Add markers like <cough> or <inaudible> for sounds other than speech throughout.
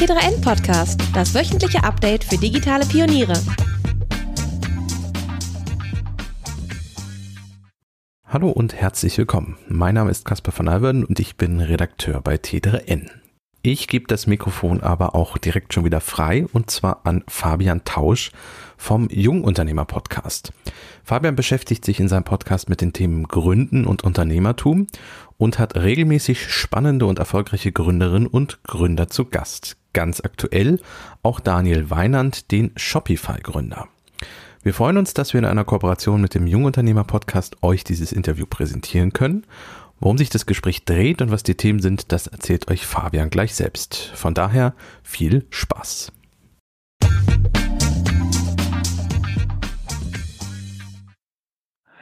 T3N Podcast, das wöchentliche Update für digitale Pioniere. Hallo und herzlich willkommen. Mein Name ist Caspar von Alverden und ich bin Redakteur bei T3N. Ich gebe das Mikrofon aber auch direkt schon wieder frei und zwar an Fabian Tausch vom Jungunternehmer Podcast. Fabian beschäftigt sich in seinem Podcast mit den Themen Gründen und Unternehmertum und hat regelmäßig spannende und erfolgreiche Gründerinnen und Gründer zu Gast. Ganz aktuell auch Daniel Weinand, den Shopify-Gründer. Wir freuen uns, dass wir in einer Kooperation mit dem Jungunternehmer Podcast euch dieses Interview präsentieren können. Worum sich das Gespräch dreht und was die Themen sind, das erzählt euch Fabian gleich selbst. Von daher viel Spaß.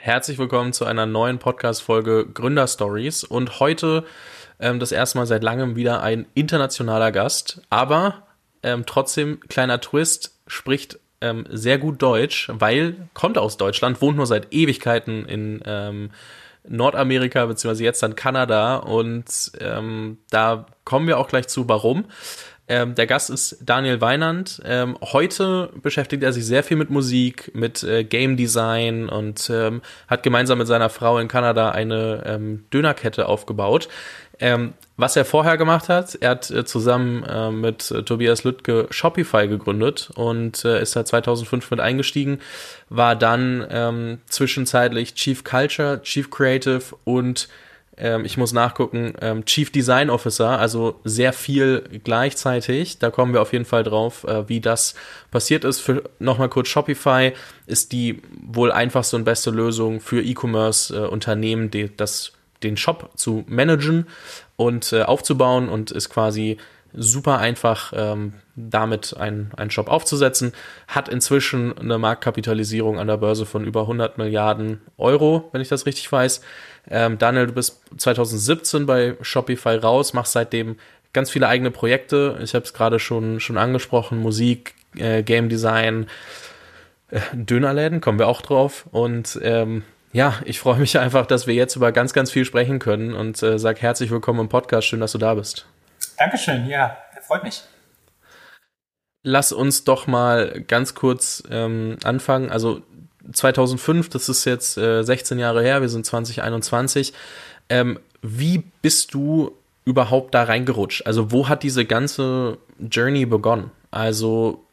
Herzlich willkommen zu einer neuen Podcast-Folge Gründer Stories und heute ähm, das erste Mal seit langem wieder ein internationaler Gast, aber ähm, trotzdem kleiner Twist, spricht ähm, sehr gut Deutsch, weil kommt aus Deutschland, wohnt nur seit Ewigkeiten in ähm, Nordamerika beziehungsweise jetzt dann Kanada. Und ähm, da kommen wir auch gleich zu, warum. Ähm, der Gast ist Daniel Weinand. Ähm, heute beschäftigt er sich sehr viel mit Musik, mit äh, Game Design und ähm, hat gemeinsam mit seiner Frau in Kanada eine ähm, Dönerkette aufgebaut. Ähm, was er vorher gemacht hat, er hat äh, zusammen äh, mit Tobias Lüttke Shopify gegründet und äh, ist seit 2005 mit eingestiegen, war dann ähm, zwischenzeitlich Chief Culture, Chief Creative und ähm, ich muss nachgucken, ähm, Chief Design Officer, also sehr viel gleichzeitig. Da kommen wir auf jeden Fall drauf, äh, wie das passiert ist. Für nochmal kurz Shopify ist die wohl einfachste und beste Lösung für E-Commerce-Unternehmen, äh, das den Shop zu managen und äh, aufzubauen und ist quasi super einfach, ähm, damit einen, einen Shop aufzusetzen. Hat inzwischen eine Marktkapitalisierung an der Börse von über 100 Milliarden Euro, wenn ich das richtig weiß. Ähm, Daniel, du bist 2017 bei Shopify raus, machst seitdem ganz viele eigene Projekte. Ich habe es gerade schon, schon angesprochen, Musik, äh, Game Design, äh, Dönerläden, kommen wir auch drauf. Und ähm, ja, ich freue mich <laughs> einfach, dass wir jetzt über ganz, ganz viel sprechen können und äh, sag herzlich willkommen im Podcast. Schön, dass du da bist. Dankeschön, ja, freut mich. Lass uns doch mal ganz kurz ähm, anfangen. Also 2005, das ist jetzt äh, 16 Jahre her, wir sind 2021. Ähm, wie bist du überhaupt da reingerutscht? Also wo hat diese ganze Journey begonnen? Also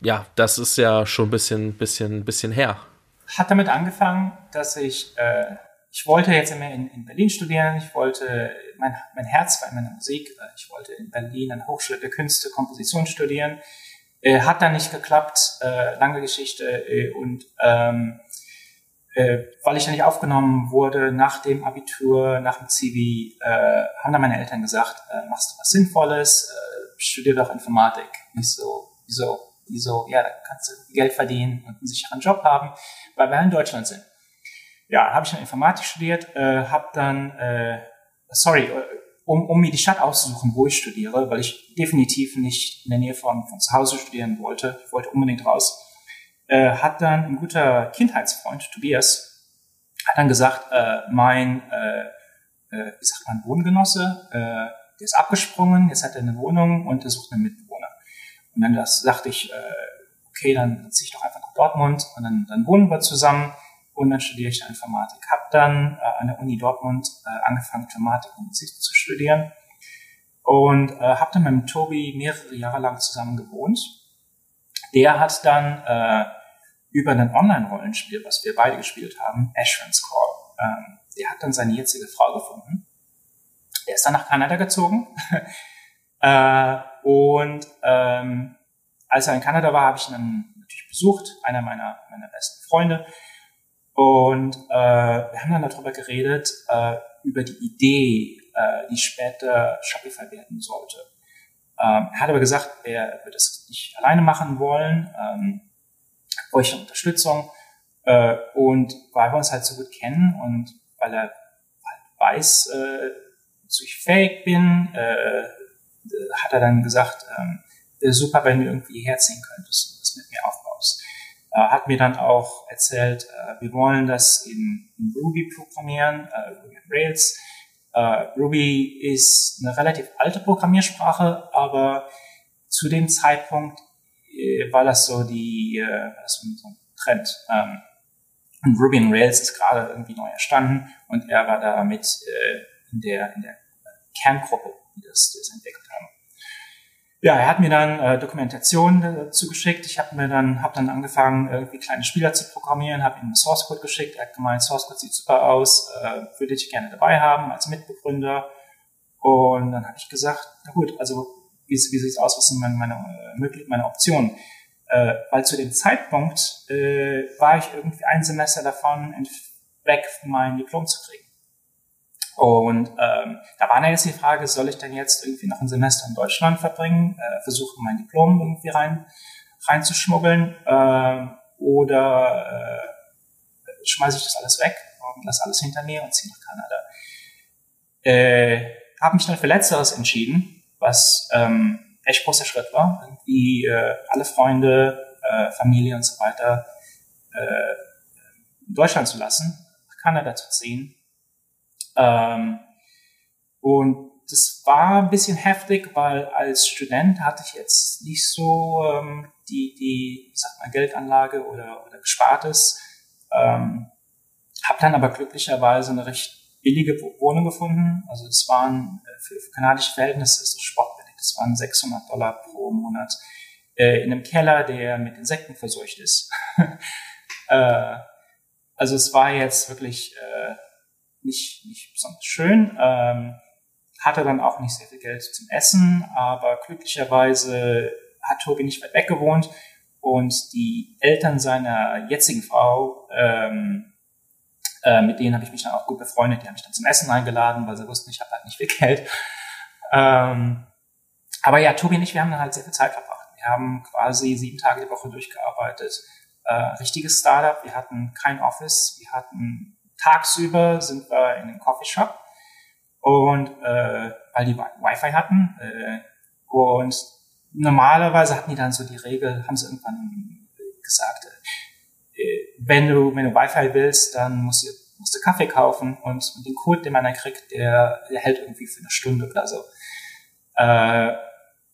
ja, das ist ja schon ein bisschen, bisschen, bisschen her. Hat damit angefangen, dass ich, äh, ich wollte jetzt immer in, in Berlin studieren, ich wollte, mein, mein Herz war in meiner Musik, ich wollte in Berlin an Hochschule der Künste Komposition studieren äh, hat dann nicht geklappt, äh, lange Geschichte. Äh, und ähm, äh, weil ich dann nicht aufgenommen wurde nach dem Abitur, nach dem Zivi, äh, haben dann meine Eltern gesagt, äh, machst du was Sinnvolles, studier doch Informatik. Nicht so, wieso, wieso, ja, da kannst du Geld verdienen und einen sicheren Job haben, weil wir in Deutschland sind. Ja, habe ich dann Informatik studiert, habe dann, sorry, um, um mir die Stadt auszusuchen, wo ich studiere, weil ich definitiv nicht in der Nähe von, von zu Hause studieren wollte. Ich wollte unbedingt raus. Äh, hat dann ein guter Kindheitsfreund, Tobias, hat dann gesagt, äh, mein, äh, äh, wie sagt man, Wohngenosse, äh, der ist abgesprungen, jetzt hat er eine Wohnung und er sucht einen Mitbewohner. Und dann das sagte ich, äh, okay, dann ziehe ich doch einfach nach Dortmund und dann, dann wohnen wir zusammen und dann studiere ich Informatik. Habe dann äh, an der Uni Dortmund äh, angefangen, Informatik und Musik zu studieren und äh, habe dann mit Tobi mehrere Jahre lang zusammen gewohnt. Der hat dann äh, über ein Online-Rollenspiel, was wir beide gespielt haben, Ashran's Call, ähm, der hat dann seine jetzige Frau gefunden. Der ist dann nach Kanada gezogen. <laughs> äh, und ähm, als er in Kanada war, habe ich ihn dann natürlich besucht, einer meiner, meiner besten Freunde. Und äh, wir haben dann darüber geredet, äh, über die Idee, äh, die später Shopify werden sollte. Ähm, er hat aber gesagt, er würde es nicht alleine machen wollen, ähm, bräuchte Unterstützung. Äh, und weil wir uns halt so gut kennen und weil er halt weiß, äh, wozu ich fähig bin, äh, hat er dann gesagt, äh, super, wenn du irgendwie herziehen könntest und das mit mir aufbaust äh, hat mir dann auch erzählt, äh, wir wollen das in, in Ruby programmieren, äh, Ruby on Rails. Äh, Ruby ist eine relativ alte Programmiersprache, aber zu dem Zeitpunkt äh, war das so die, äh, das so ein Trend. Ähm, und Ruby on Rails ist gerade irgendwie neu erstanden und er war da mit äh, in der, in der Kerngruppe, die das, das haben. Ja, er hat mir dann äh, Dokumentation dazu geschickt. Ich habe mir dann, habe dann angefangen, irgendwie kleine Spieler zu programmieren, habe ihm Source Code geschickt. Er hat gemeint, Source Code sieht super aus, äh, würde ich gerne dabei haben als Mitbegründer. Und dann habe ich gesagt, na gut, also wie, wie sieht's aus, was sind meine, meine, äh, meine Optionen? Äh, weil zu dem Zeitpunkt äh, war ich irgendwie ein Semester davon weg, mein Diplom zu kriegen. Und ähm, da war dann jetzt die Frage, soll ich denn jetzt irgendwie noch ein Semester in Deutschland verbringen, äh, versuchen mein Diplom irgendwie rein reinzuschmuggeln äh, oder äh, schmeiße ich das alles weg und lasse alles hinter mir und ziehe nach Kanada. Äh, habe mich dann für Letzteres entschieden, was ähm, echt großer Schritt war. Irgendwie äh, alle Freunde, äh, Familie und so weiter äh, in Deutschland zu lassen, nach Kanada zu ziehen ähm, und das war ein bisschen heftig, weil als Student hatte ich jetzt nicht so ähm, die, die, sag mal, Geldanlage oder, oder Gespartes. Ähm, habe dann aber glücklicherweise eine recht billige Wohnung gefunden. Also es waren äh, für, für kanadische Verhältnisse ist das sportbillig. Das waren 600 Dollar pro Monat äh, in einem Keller, der mit Insekten verseucht ist. <laughs> äh, also es war jetzt wirklich äh, nicht, nicht besonders schön. Ähm, hatte dann auch nicht sehr viel Geld zum Essen, aber glücklicherweise hat Tobi nicht weit weg gewohnt und die Eltern seiner jetzigen Frau, ähm, äh, mit denen habe ich mich dann auch gut befreundet, die haben mich dann zum Essen eingeladen, weil sie wussten, ich habe halt nicht viel Geld. Ähm, aber ja, Tobi und ich, wir haben dann halt sehr viel Zeit verbracht. Wir haben quasi sieben Tage die Woche durchgearbeitet. Äh, richtiges Startup, wir hatten kein Office, wir hatten tagsüber sind wir in den Coffeeshop und äh, weil die Wi-Fi hatten äh, und normalerweise hatten die dann so die Regel, haben sie irgendwann gesagt, äh, wenn du wenn du Wi-Fi willst, dann musst du musst du Kaffee kaufen und, den Code, den man dann kriegt, der, der hält irgendwie für eine Stunde oder so. Äh,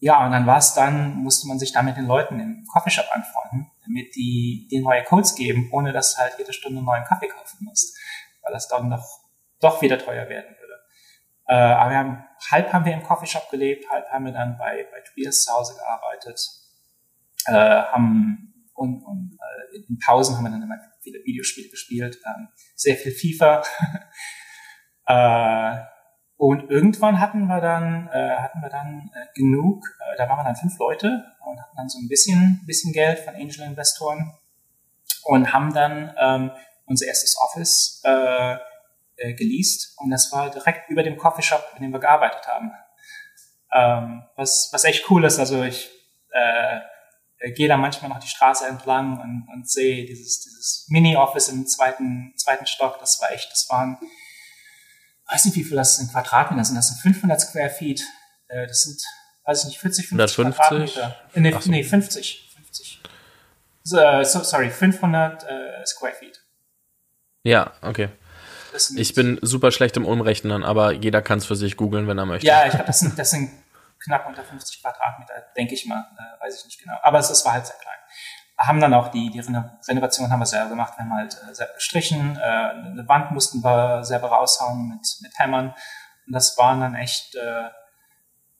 ja, und dann war es dann, musste man sich da mit den Leuten im Coffeeshop anfreunden, damit die den neue Codes geben, ohne dass du halt jede Stunde neuen Kaffee kaufen musst weil das dann noch doch wieder teuer werden würde. Äh, aber wir haben, halb haben wir im Coffeeshop gelebt, halb haben wir dann bei, bei Tobias zu Hause gearbeitet, äh, haben und, und äh, in Pausen haben wir dann immer viele Videospiele gespielt, ähm, sehr viel FIFA. <laughs> äh, und irgendwann hatten wir dann, äh, hatten wir dann äh, genug, äh, da waren wir dann fünf Leute und hatten dann so ein bisschen, bisschen Geld von Angel-Investoren und haben dann ähm, unser erstes Office äh, äh, geleast und das war direkt über dem Coffeeshop, in dem wir gearbeitet haben. Ähm, was, was echt cool ist, also ich äh, gehe da manchmal noch die Straße entlang und, und sehe dieses, dieses Mini-Office im zweiten, zweiten Stock, das war echt, das waren, weiß nicht, wie viel das in Quadratmeter sind, das sind 500 Square Feet, äh, das sind, weiß ich nicht, 40, 50 150? Quadratmeter. Äh, nee, so. nee, 50, 50. So, uh, so, sorry, 500 uh, Square Feet. Ja, okay. Ich bin super schlecht im Umrechnen, aber jeder kann es für sich googeln, wenn er möchte. Ja, ich glaube, das sind, das sind knapp unter 50 Quadratmeter, denke ich mal, äh, weiß ich nicht genau. Aber es, es war halt sehr klein. Haben dann auch die, die Renovation haben wir selber gemacht, wir haben halt äh, selber gestrichen, äh, eine Wand mussten wir selber raushauen mit, mit Hämmern. Und das waren dann echt, äh,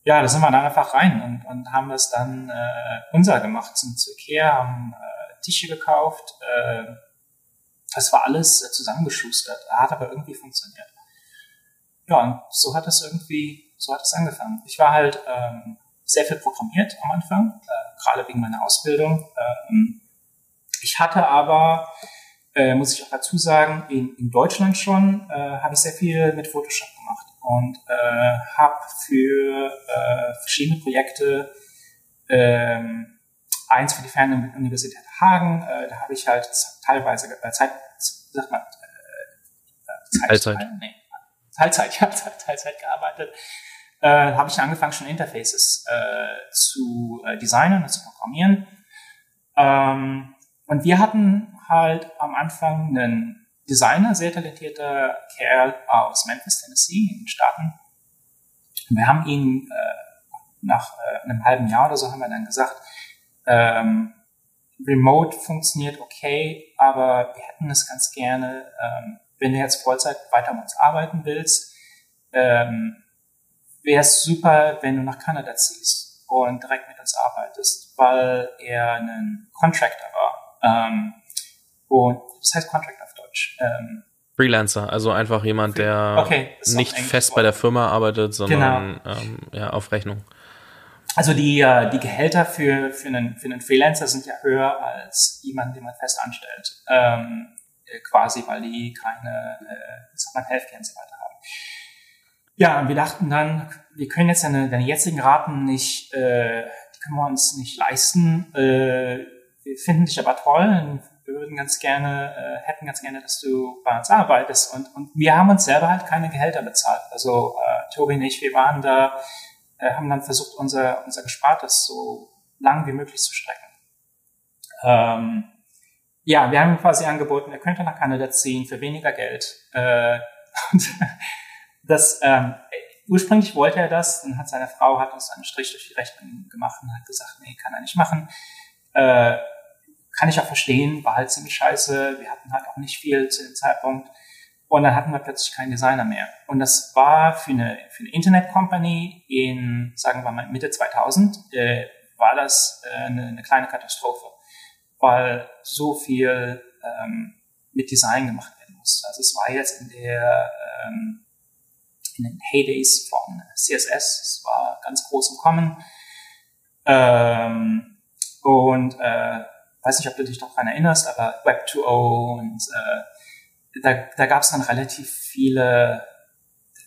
ja, da sind wir dann einfach rein und, und haben das dann äh, unser gemacht, sind zu Ikea, haben äh, Tische gekauft, äh, das war alles äh, zusammengeschustert, hat aber irgendwie funktioniert. Ja, und so hat es irgendwie, so hat es angefangen. Ich war halt ähm, sehr viel programmiert am Anfang, äh, gerade wegen meiner Ausbildung. Ähm, ich hatte aber, äh, muss ich auch dazu sagen, in, in Deutschland schon äh, habe ich sehr viel mit Photoshop gemacht und äh, habe für äh, verschiedene Projekte ähm, eins für die Fernuniversität Hagen, äh, da habe ich halt teilweise äh, Zeit, sag mal, äh, Zeit, Teilzeit. Nee, Teilzeit, <laughs> ja, Teilzeit gearbeitet. Äh, habe ich angefangen, schon Interfaces äh, zu äh, designen und zu programmieren. Ähm, und wir hatten halt am Anfang einen Designer, sehr talentierter Kerl aus Memphis, Tennessee, in den Staaten. Und wir haben ihn äh, nach, äh, einem halben Jahr oder so haben wir dann gesagt, ähm, Remote funktioniert okay, aber wir hätten es ganz gerne, ähm, wenn du jetzt Vollzeit weiter mit uns arbeiten willst, ähm, wäre es super, wenn du nach Kanada ziehst und direkt mit uns arbeitest, weil er ein Contractor war. Ähm, und was heißt Contractor auf Deutsch? Ähm, Freelancer, also einfach jemand, der okay, nicht fest bei der Firma arbeitet, sondern genau. ähm, ja, auf Rechnung. Also die, äh, die Gehälter für, für, einen, für einen Freelancer sind ja höher als jemand, den man fest anstellt. Ähm, äh, quasi, weil die keine, äh, sagt Healthcare und so weiter haben. Ja, und wir dachten dann, wir können jetzt deine, deine jetzigen Raten nicht, äh, die können wir uns nicht leisten. Äh, wir finden dich aber toll, wir würden ganz gerne, äh, hätten ganz gerne, dass du bei uns arbeitest. Und, und wir haben uns selber halt keine Gehälter bezahlt. Also äh, Tobi und ich, wir waren da, äh, haben dann versucht, unser, unser Gespartes so lang wie möglich zu strecken. Ähm, ja, wir haben quasi angeboten, er könnte nach Kanada ziehen für weniger Geld. Äh, <laughs> und das, ähm, ursprünglich wollte er das, dann hat seine Frau hat uns einen Strich durch die Rechnung gemacht und hat gesagt, nee, kann er nicht machen. Äh, kann ich auch verstehen, war halt ziemlich scheiße. Wir hatten halt auch nicht viel zu dem Zeitpunkt. Und dann hatten wir plötzlich keinen Designer mehr. Und das war für eine, für eine Internet-Company in, sagen wir mal, Mitte 2000, äh, war das äh, eine, eine kleine Katastrophe, weil so viel ähm, mit Design gemacht werden musste. Also es war jetzt in der ähm, in den Heydays von CSS, es war ganz groß im Kommen. Ähm, und äh, weiß nicht, ob du dich daran erinnerst, aber Web 2.0 und äh, da, da gab es dann relativ viele,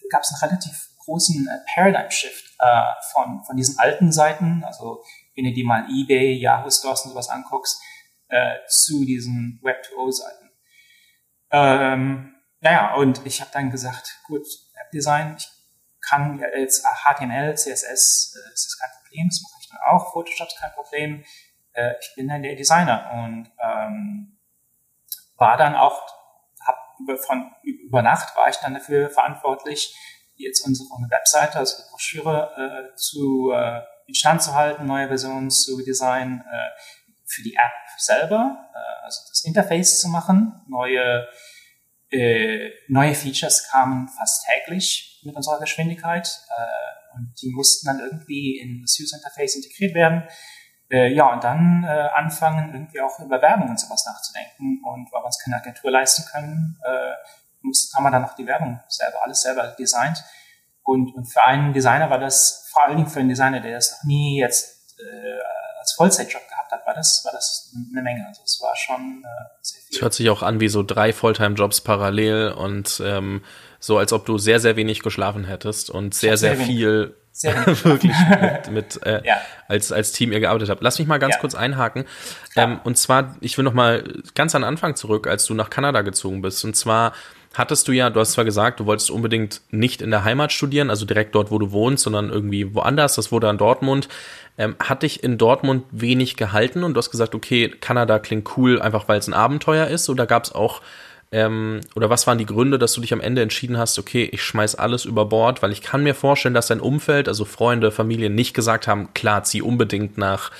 gab es einen relativ großen äh, Paradigm Shift äh, von, von diesen alten Seiten, also wenn du dir mal eBay, Yahoo Stores und sowas anguckst, äh, zu diesen Web 2.0 Seiten. Ähm, naja, und ich habe dann gesagt, gut, Webdesign, ich kann jetzt HTML, CSS, äh, ist das kein Problem, das mache ich dann auch, Photoshop ist kein Problem äh, ich bin dann der Designer und ähm, war dann auch, über, von, über Nacht war ich dann dafür verantwortlich, jetzt unsere Webseite, also die Broschüre äh, zu äh, instand zu halten, neue Versionen zu designen, äh, für die App selber, äh, also das Interface zu machen, neue äh, neue Features kamen fast täglich mit unserer Geschwindigkeit äh, und die mussten dann irgendwie in das User Interface integriert werden. Äh, ja, und dann äh, anfangen, irgendwie auch über Werbung und sowas nachzudenken. Und weil wir uns keine Agentur leisten können, äh, muss, haben wir dann noch die Werbung selber, alles selber designt. Und, und für einen Designer war das, vor allen Dingen für einen Designer, der das noch nie jetzt äh, als Vollzeitjob gehabt hat, war das, war das eine Menge. Also es war schon äh, sehr viel. Es hört sich auch an wie so drei Fulltime-Jobs parallel und ähm, so, als ob du sehr, sehr wenig geschlafen hättest und sehr, sehr, sehr viel <laughs> wirklich <laughs> mit, mit äh, ja. als, als Team ihr gearbeitet habt. Lass mich mal ganz ja. kurz einhaken. Ähm, und zwar, ich will noch mal ganz an Anfang zurück, als du nach Kanada gezogen bist. Und zwar hattest du ja, du hast zwar gesagt, du wolltest unbedingt nicht in der Heimat studieren, also direkt dort, wo du wohnst, sondern irgendwie woanders. Das wurde an Dortmund. Ähm, hat dich in Dortmund wenig gehalten und du hast gesagt, okay, Kanada klingt cool, einfach weil es ein Abenteuer ist. Oder gab es auch ähm, oder was waren die Gründe, dass du dich am Ende entschieden hast, okay, ich schmeiß alles über Bord, weil ich kann mir vorstellen, dass dein Umfeld, also Freunde, Familie, nicht gesagt haben, klar, zieh unbedingt nach,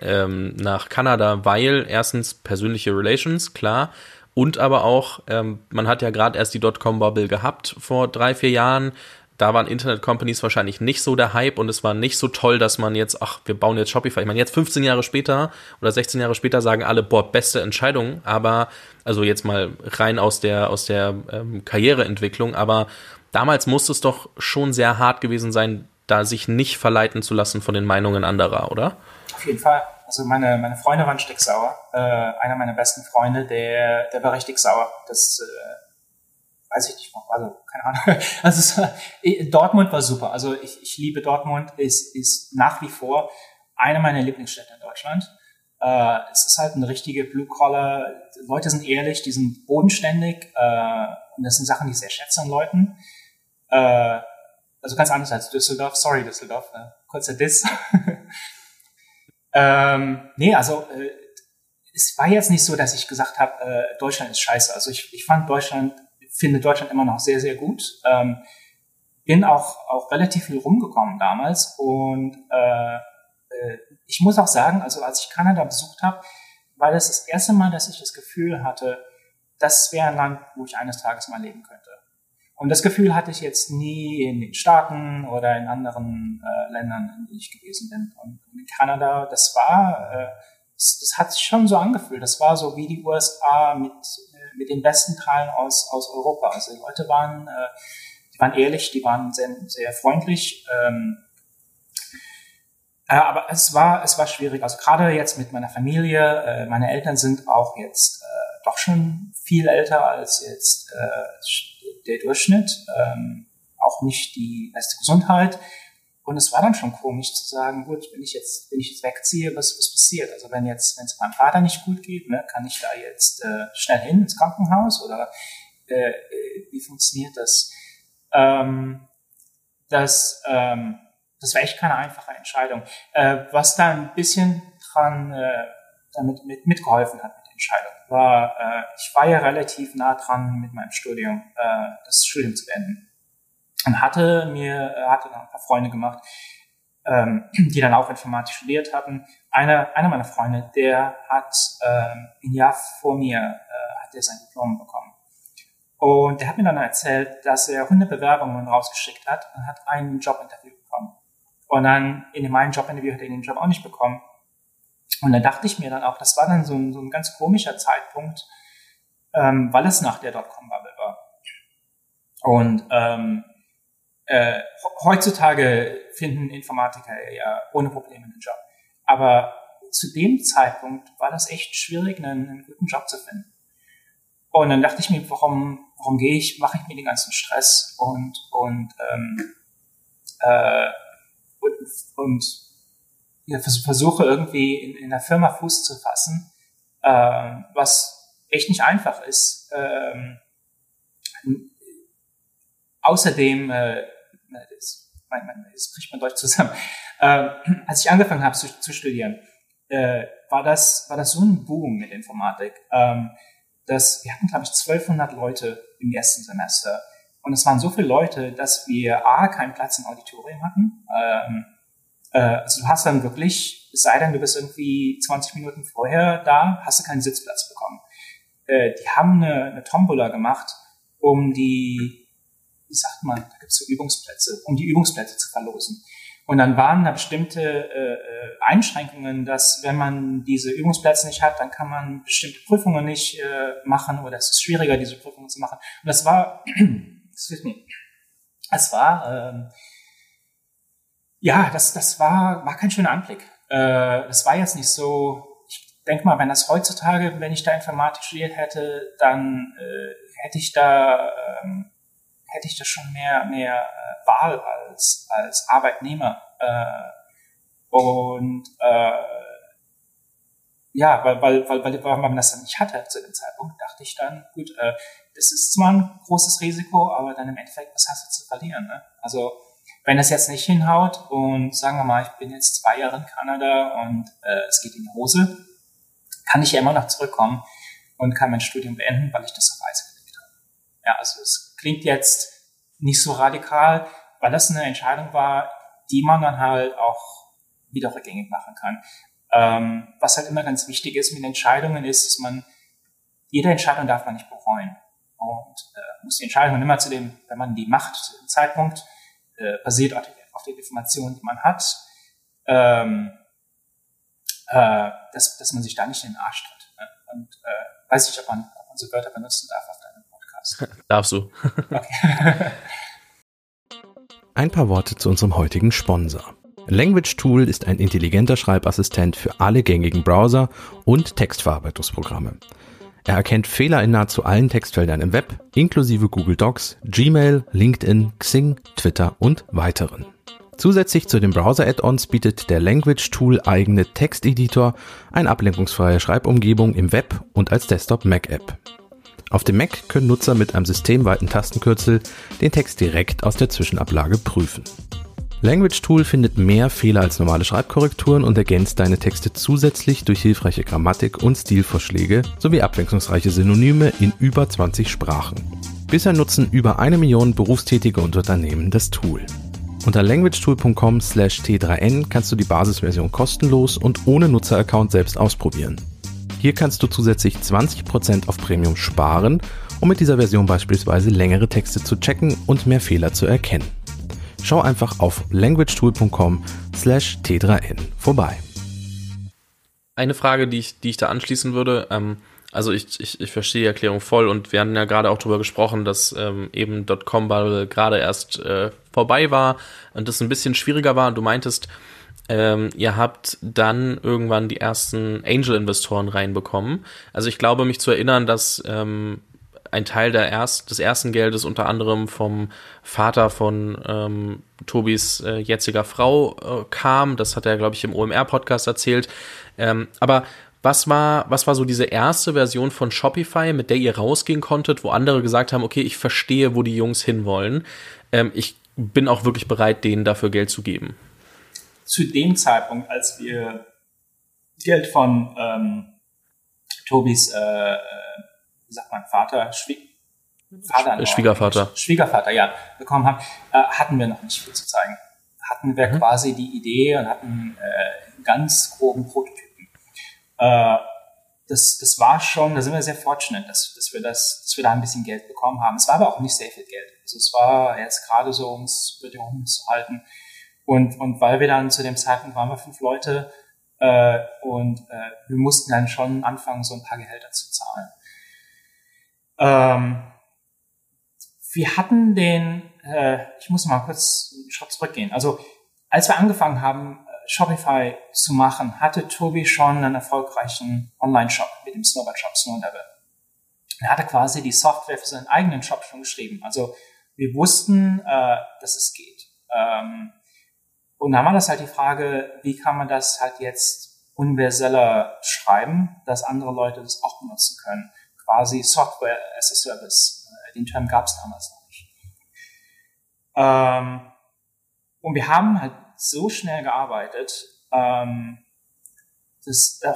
ähm, nach Kanada, weil erstens persönliche Relations, klar, und aber auch, ähm, man hat ja gerade erst die Dotcom-Bubble gehabt vor drei, vier Jahren da waren Internet-Companies wahrscheinlich nicht so der Hype und es war nicht so toll, dass man jetzt, ach, wir bauen jetzt Shopify. Ich meine, jetzt 15 Jahre später oder 16 Jahre später sagen alle, boah, beste Entscheidung, aber, also jetzt mal rein aus der, aus der ähm, Karriereentwicklung, aber damals musste es doch schon sehr hart gewesen sein, da sich nicht verleiten zu lassen von den Meinungen anderer, oder? Auf jeden Fall. Also meine, meine Freunde waren sticksauer. Äh, einer meiner besten Freunde, der, der war richtig sauer. Das, äh, weiß ich nicht, also keine Ahnung. <laughs> Also es, Dortmund war super. Also ich, ich liebe Dortmund, ist, ist nach wie vor eine meiner Lieblingsstädte in Deutschland. Äh, es ist halt eine richtige Blue-Collar, Leute sind ehrlich, die sind bodenständig äh, und das sind Sachen, die ich sehr schätze an Leuten. Äh, also ganz anders als Düsseldorf. Sorry, Düsseldorf. Äh, kurzer Diss. <laughs> ähm, nee, also äh, es war jetzt nicht so, dass ich gesagt habe, äh, Deutschland ist scheiße. Also ich, ich fand Deutschland finde Deutschland immer noch sehr, sehr gut. Ähm, bin auch, auch relativ viel rumgekommen damals und äh, ich muss auch sagen, also als ich Kanada besucht habe, war das das erste Mal, dass ich das Gefühl hatte, das wäre ein Land, wo ich eines Tages mal leben könnte. Und das Gefühl hatte ich jetzt nie in den Staaten oder in anderen äh, Ländern, in denen ich gewesen bin. Und in Kanada, das war, äh, das, das, hat sich schon so angefühlt. Das war so wie die USA mit, äh, mit den besten Teilen aus, aus Europa. Also die Leute waren, äh, die waren ehrlich, die waren sehr, sehr freundlich. Ähm, äh, aber es war, es war schwierig. Also gerade jetzt mit meiner Familie, äh, meine Eltern sind auch jetzt äh, doch schon viel älter als jetzt äh, der Durchschnitt. Ähm, auch nicht die beste Gesundheit. Und es war dann schon komisch zu sagen, gut, wenn ich jetzt, wenn ich jetzt wegziehe, was, was passiert? Also wenn jetzt, wenn es meinem Vater nicht gut geht, ne, kann ich da jetzt äh, schnell hin ins Krankenhaus oder äh, äh wie funktioniert das? Ähm, das ähm, das war echt keine einfache Entscheidung. Äh, was da ein bisschen dran äh, damit mit, mitgeholfen hat mit der Entscheidung, war, äh, ich war ja relativ nah dran mit meinem Studium, äh, das Studium zu beenden. Und hatte mir, äh, hatte dann ein paar Freunde gemacht, ähm, <clears throat> die dann auch Informatik studiert hatten. Einer, einer meiner Freunde, der hat ähm, ein Jahr vor mir äh, hat er sein Diplom bekommen. Und der hat mir dann erzählt, dass er 100 Bewerbungen rausgeschickt hat und hat ein Jobinterview bekommen. Und dann in meinem Jobinterview hat er den Job auch nicht bekommen. Und dann dachte ich mir dann auch, das war dann so ein, so ein ganz komischer Zeitpunkt, ähm, weil es nach der Dotcom-Bubble war. Und ähm, äh, heutzutage finden Informatiker ja ohne Probleme einen Job. Aber zu dem Zeitpunkt war das echt schwierig, einen, einen guten Job zu finden. Und dann dachte ich mir, warum, warum gehe ich, mache ich mir den ganzen Stress und, und ähm, äh, und, und ja, versuche irgendwie in, in der Firma Fuß zu fassen, ähm, was echt nicht einfach ist. Ähm, außerdem, äh, das, mein, mein, das bricht man Deutsch zusammen, äh, als ich angefangen habe zu, zu studieren, äh, war das war das so ein Boom mit Informatik. Ähm, dass wir hatten glaube ich 1200 Leute im ersten Semester und es waren so viele Leute, dass wir A, keinen Platz im Auditorium hatten. Ähm, äh, also du hast dann wirklich, es sei denn, du bist irgendwie 20 Minuten vorher da, hast du keinen Sitzplatz bekommen. Äh, die haben eine, eine Tombola gemacht, um die, wie sagt man, da gibt es so Übungsplätze, um die Übungsplätze zu verlosen. Und dann waren da bestimmte äh, äh, Einschränkungen, dass wenn man diese Übungsplätze nicht hat, dann kann man bestimmte Prüfungen nicht äh, machen oder es ist schwieriger, diese Prüfungen zu machen. Und das war <clears throat> excuse me, es war, ähm, ja, das, das war, war kein schöner Anblick. Äh, das war jetzt nicht so, ich denke mal, wenn das heutzutage, wenn ich da Informatik studiert hätte, dann äh, hätte ich da, ähm, hätte ich da schon mehr, mehr äh, Wahl als, als Arbeitnehmer. Äh, und äh, ja, weil, weil, weil, weil, weil man das dann nicht hatte zu dem Zeitpunkt, dachte ich dann, gut, äh, das ist zwar ein großes Risiko, aber dann im Endeffekt, was hast du zu verlieren? Ne? Also wenn das jetzt nicht hinhaut und sagen wir mal, ich bin jetzt zwei Jahre in Kanada und äh, es geht in die Hose, kann ich ja immer noch zurückkommen und kann mein Studium beenden, weil ich das auf Eis gelegt habe. Ja, also es klingt jetzt nicht so radikal, weil das eine Entscheidung war, die man dann halt auch wieder rückgängig machen kann. Ähm, was halt immer ganz wichtig ist mit Entscheidungen ist, dass man, jede Entscheidung darf man nicht bereuen und äh, muss die Entscheidung immer zu dem, wenn man die macht, zu dem Zeitpunkt, äh, basiert auf, auf den Informationen, die man hat, ähm, äh, dass, dass man sich da nicht in den Arsch tritt. Ne? Und äh, weiß ich, ob man, ob man so Wörter benutzen darf auf. <laughs> Darfst du. <laughs> Ein paar Worte zu unserem heutigen Sponsor. Language Tool ist ein intelligenter Schreibassistent für alle gängigen Browser und Textverarbeitungsprogramme. Er erkennt Fehler in nahezu allen Textfeldern im Web, inklusive Google Docs, Gmail, LinkedIn, Xing, Twitter und weiteren. Zusätzlich zu den Browser-Add-ons bietet der Language Tool eigene Texteditor, eine ablenkungsfreie Schreibumgebung im Web und als Desktop-Mac-App. Auf dem Mac können Nutzer mit einem systemweiten Tastenkürzel den Text direkt aus der Zwischenablage prüfen. Language Tool findet mehr Fehler als normale Schreibkorrekturen und ergänzt deine Texte zusätzlich durch hilfreiche Grammatik und Stilvorschläge sowie abwechslungsreiche Synonyme in über 20 Sprachen. Bisher nutzen über eine Million berufstätige und Unternehmen das Tool. Unter languagetool.com slash t3n kannst du die Basisversion kostenlos und ohne Nutzeraccount selbst ausprobieren. Hier kannst du zusätzlich 20% auf Premium sparen, um mit dieser Version beispielsweise längere Texte zu checken und mehr Fehler zu erkennen. Schau einfach auf languagetool.com slash t3n vorbei. Eine Frage, die ich, die ich da anschließen würde, ähm, also ich, ich, ich verstehe die Erklärung voll und wir hatten ja gerade auch darüber gesprochen, dass ähm, eben .com-Bubble gerade erst äh, vorbei war und das ein bisschen schwieriger war. Du meintest, ähm, ihr habt dann irgendwann die ersten Angel-Investoren reinbekommen. Also ich glaube, mich zu erinnern, dass ähm, ein Teil der erst, des ersten Geldes unter anderem vom Vater von ähm, Tobis äh, jetziger Frau äh, kam. Das hat er, glaube ich, im OMR-Podcast erzählt. Ähm, aber was war, was war so diese erste Version von Shopify, mit der ihr rausgehen konntet, wo andere gesagt haben, okay, ich verstehe, wo die Jungs hinwollen. Ähm, ich bin auch wirklich bereit, denen dafür Geld zu geben. Zu dem Zeitpunkt, als wir Geld von ähm, Tobis, äh, äh wie sagt man, Vater, Schwie Vater Sch Schwiegervater. Schwiegervater, ja, bekommen haben, äh, hatten wir noch nicht viel zu zeigen. Hatten wir mhm. quasi die Idee und hatten äh, ganz groben Prototyp äh, das, das war schon, da sind wir sehr fortunate, dass, dass, wir das, dass wir da ein bisschen Geld bekommen haben. Es war aber auch nicht sehr viel Geld. Also es war jetzt gerade so, um es über die Runden zu halten. Und, und weil wir dann zu dem Zeitpunkt waren wir fünf Leute äh, und äh, wir mussten dann schon anfangen, so ein paar Gehälter zu zahlen. Ähm, wir hatten den, äh, ich muss mal kurz einen Schritt zurückgehen. Also als wir angefangen haben, Shopify zu machen, hatte Tobi schon einen erfolgreichen Online-Shop mit dem Snowbird-Shop Snowlevel. Er hatte quasi die Software für seinen eigenen Shop schon geschrieben. Also wir wussten, äh, dass es geht. Ähm, und dann war das halt die Frage, wie kann man das halt jetzt universeller schreiben, dass andere Leute das auch benutzen können. Quasi Software as a Service. Äh, den Term gab es damals noch nicht. Ähm, und wir haben halt so schnell gearbeitet. Ähm, das, äh,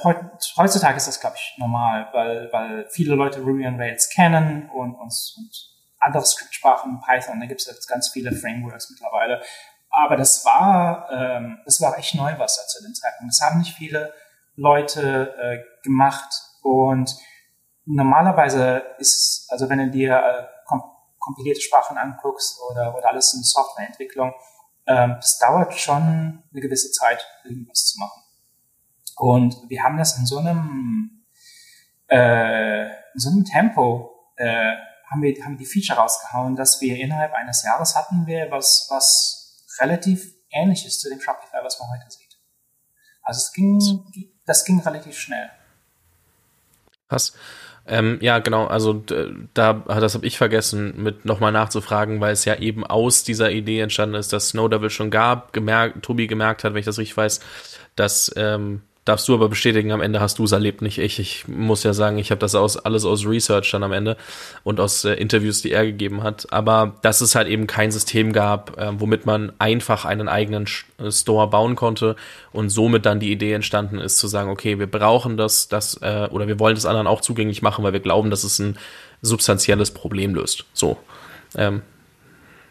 heutzutage ist das, glaube ich, normal, weil, weil viele Leute Ruby on Rails kennen und, und, und andere Skriptsprachen, Python, da gibt es jetzt ganz viele Frameworks mittlerweile. Aber das war, ähm, das war echt Neuwasser zu dem Zeitpunkt. Das haben nicht viele Leute äh, gemacht und normalerweise ist also wenn du dir äh, kom kompilierte Sprachen anguckst oder, oder alles in Softwareentwicklung, ähm, das dauert schon eine gewisse Zeit, irgendwas zu machen. Und wir haben das in so einem, äh, in so einem Tempo, äh, haben wir, haben die Feature rausgehauen, dass wir innerhalb eines Jahres hatten wir was, was relativ ähnlich ist zu dem Shopify, was man heute sieht. Also es ging, das ging relativ schnell. Was? Ähm, ja, genau. Also da, das habe ich vergessen, mit nochmal nachzufragen, weil es ja eben aus dieser Idee entstanden ist, dass Snow Devil schon gab. Gemerkt, Tobi gemerkt hat, wenn ich das richtig weiß, dass ähm, darfst du aber bestätigen, am Ende hast du es erlebt, nicht ich. Ich muss ja sagen, ich habe das aus, alles aus Research dann am Ende und aus äh, Interviews, die er gegeben hat. Aber dass es halt eben kein System gab, äh, womit man einfach einen eigenen äh, Store bauen konnte und somit dann die Idee entstanden ist, zu sagen, okay, wir brauchen das, das äh, oder wir wollen das anderen auch zugänglich machen, weil wir glauben, dass es ein substanzielles Problem löst. So. Ähm,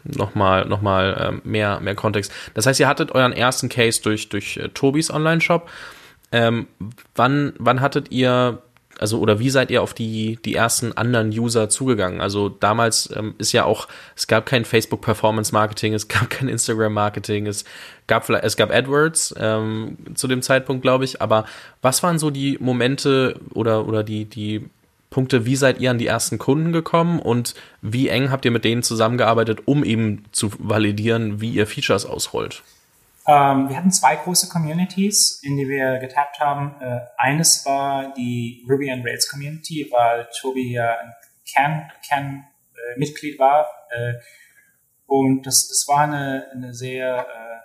nochmal noch mal, ähm, mehr, mehr Kontext. Das heißt, ihr hattet euren ersten Case durch, durch äh, Tobis Online-Shop ähm, wann, wann hattet ihr, also oder wie seid ihr auf die, die ersten anderen User zugegangen? Also damals ähm, ist ja auch, es gab kein Facebook Performance Marketing, es gab <laughs> kein Instagram Marketing, es gab vielleicht, es gab AdWords ähm, zu dem Zeitpunkt, glaube ich. Aber was waren so die Momente oder, oder die, die Punkte, wie seid ihr an die ersten Kunden gekommen und wie eng habt ihr mit denen zusammengearbeitet, um eben zu validieren, wie ihr Features ausrollt? Ähm, wir hatten zwei große Communities, in die wir getappt haben. Äh, eines war die Ruby on Rails Community, weil Tobi ja ein Kern, Kernmitglied äh, war. Äh, und das, das war eine, eine sehr äh,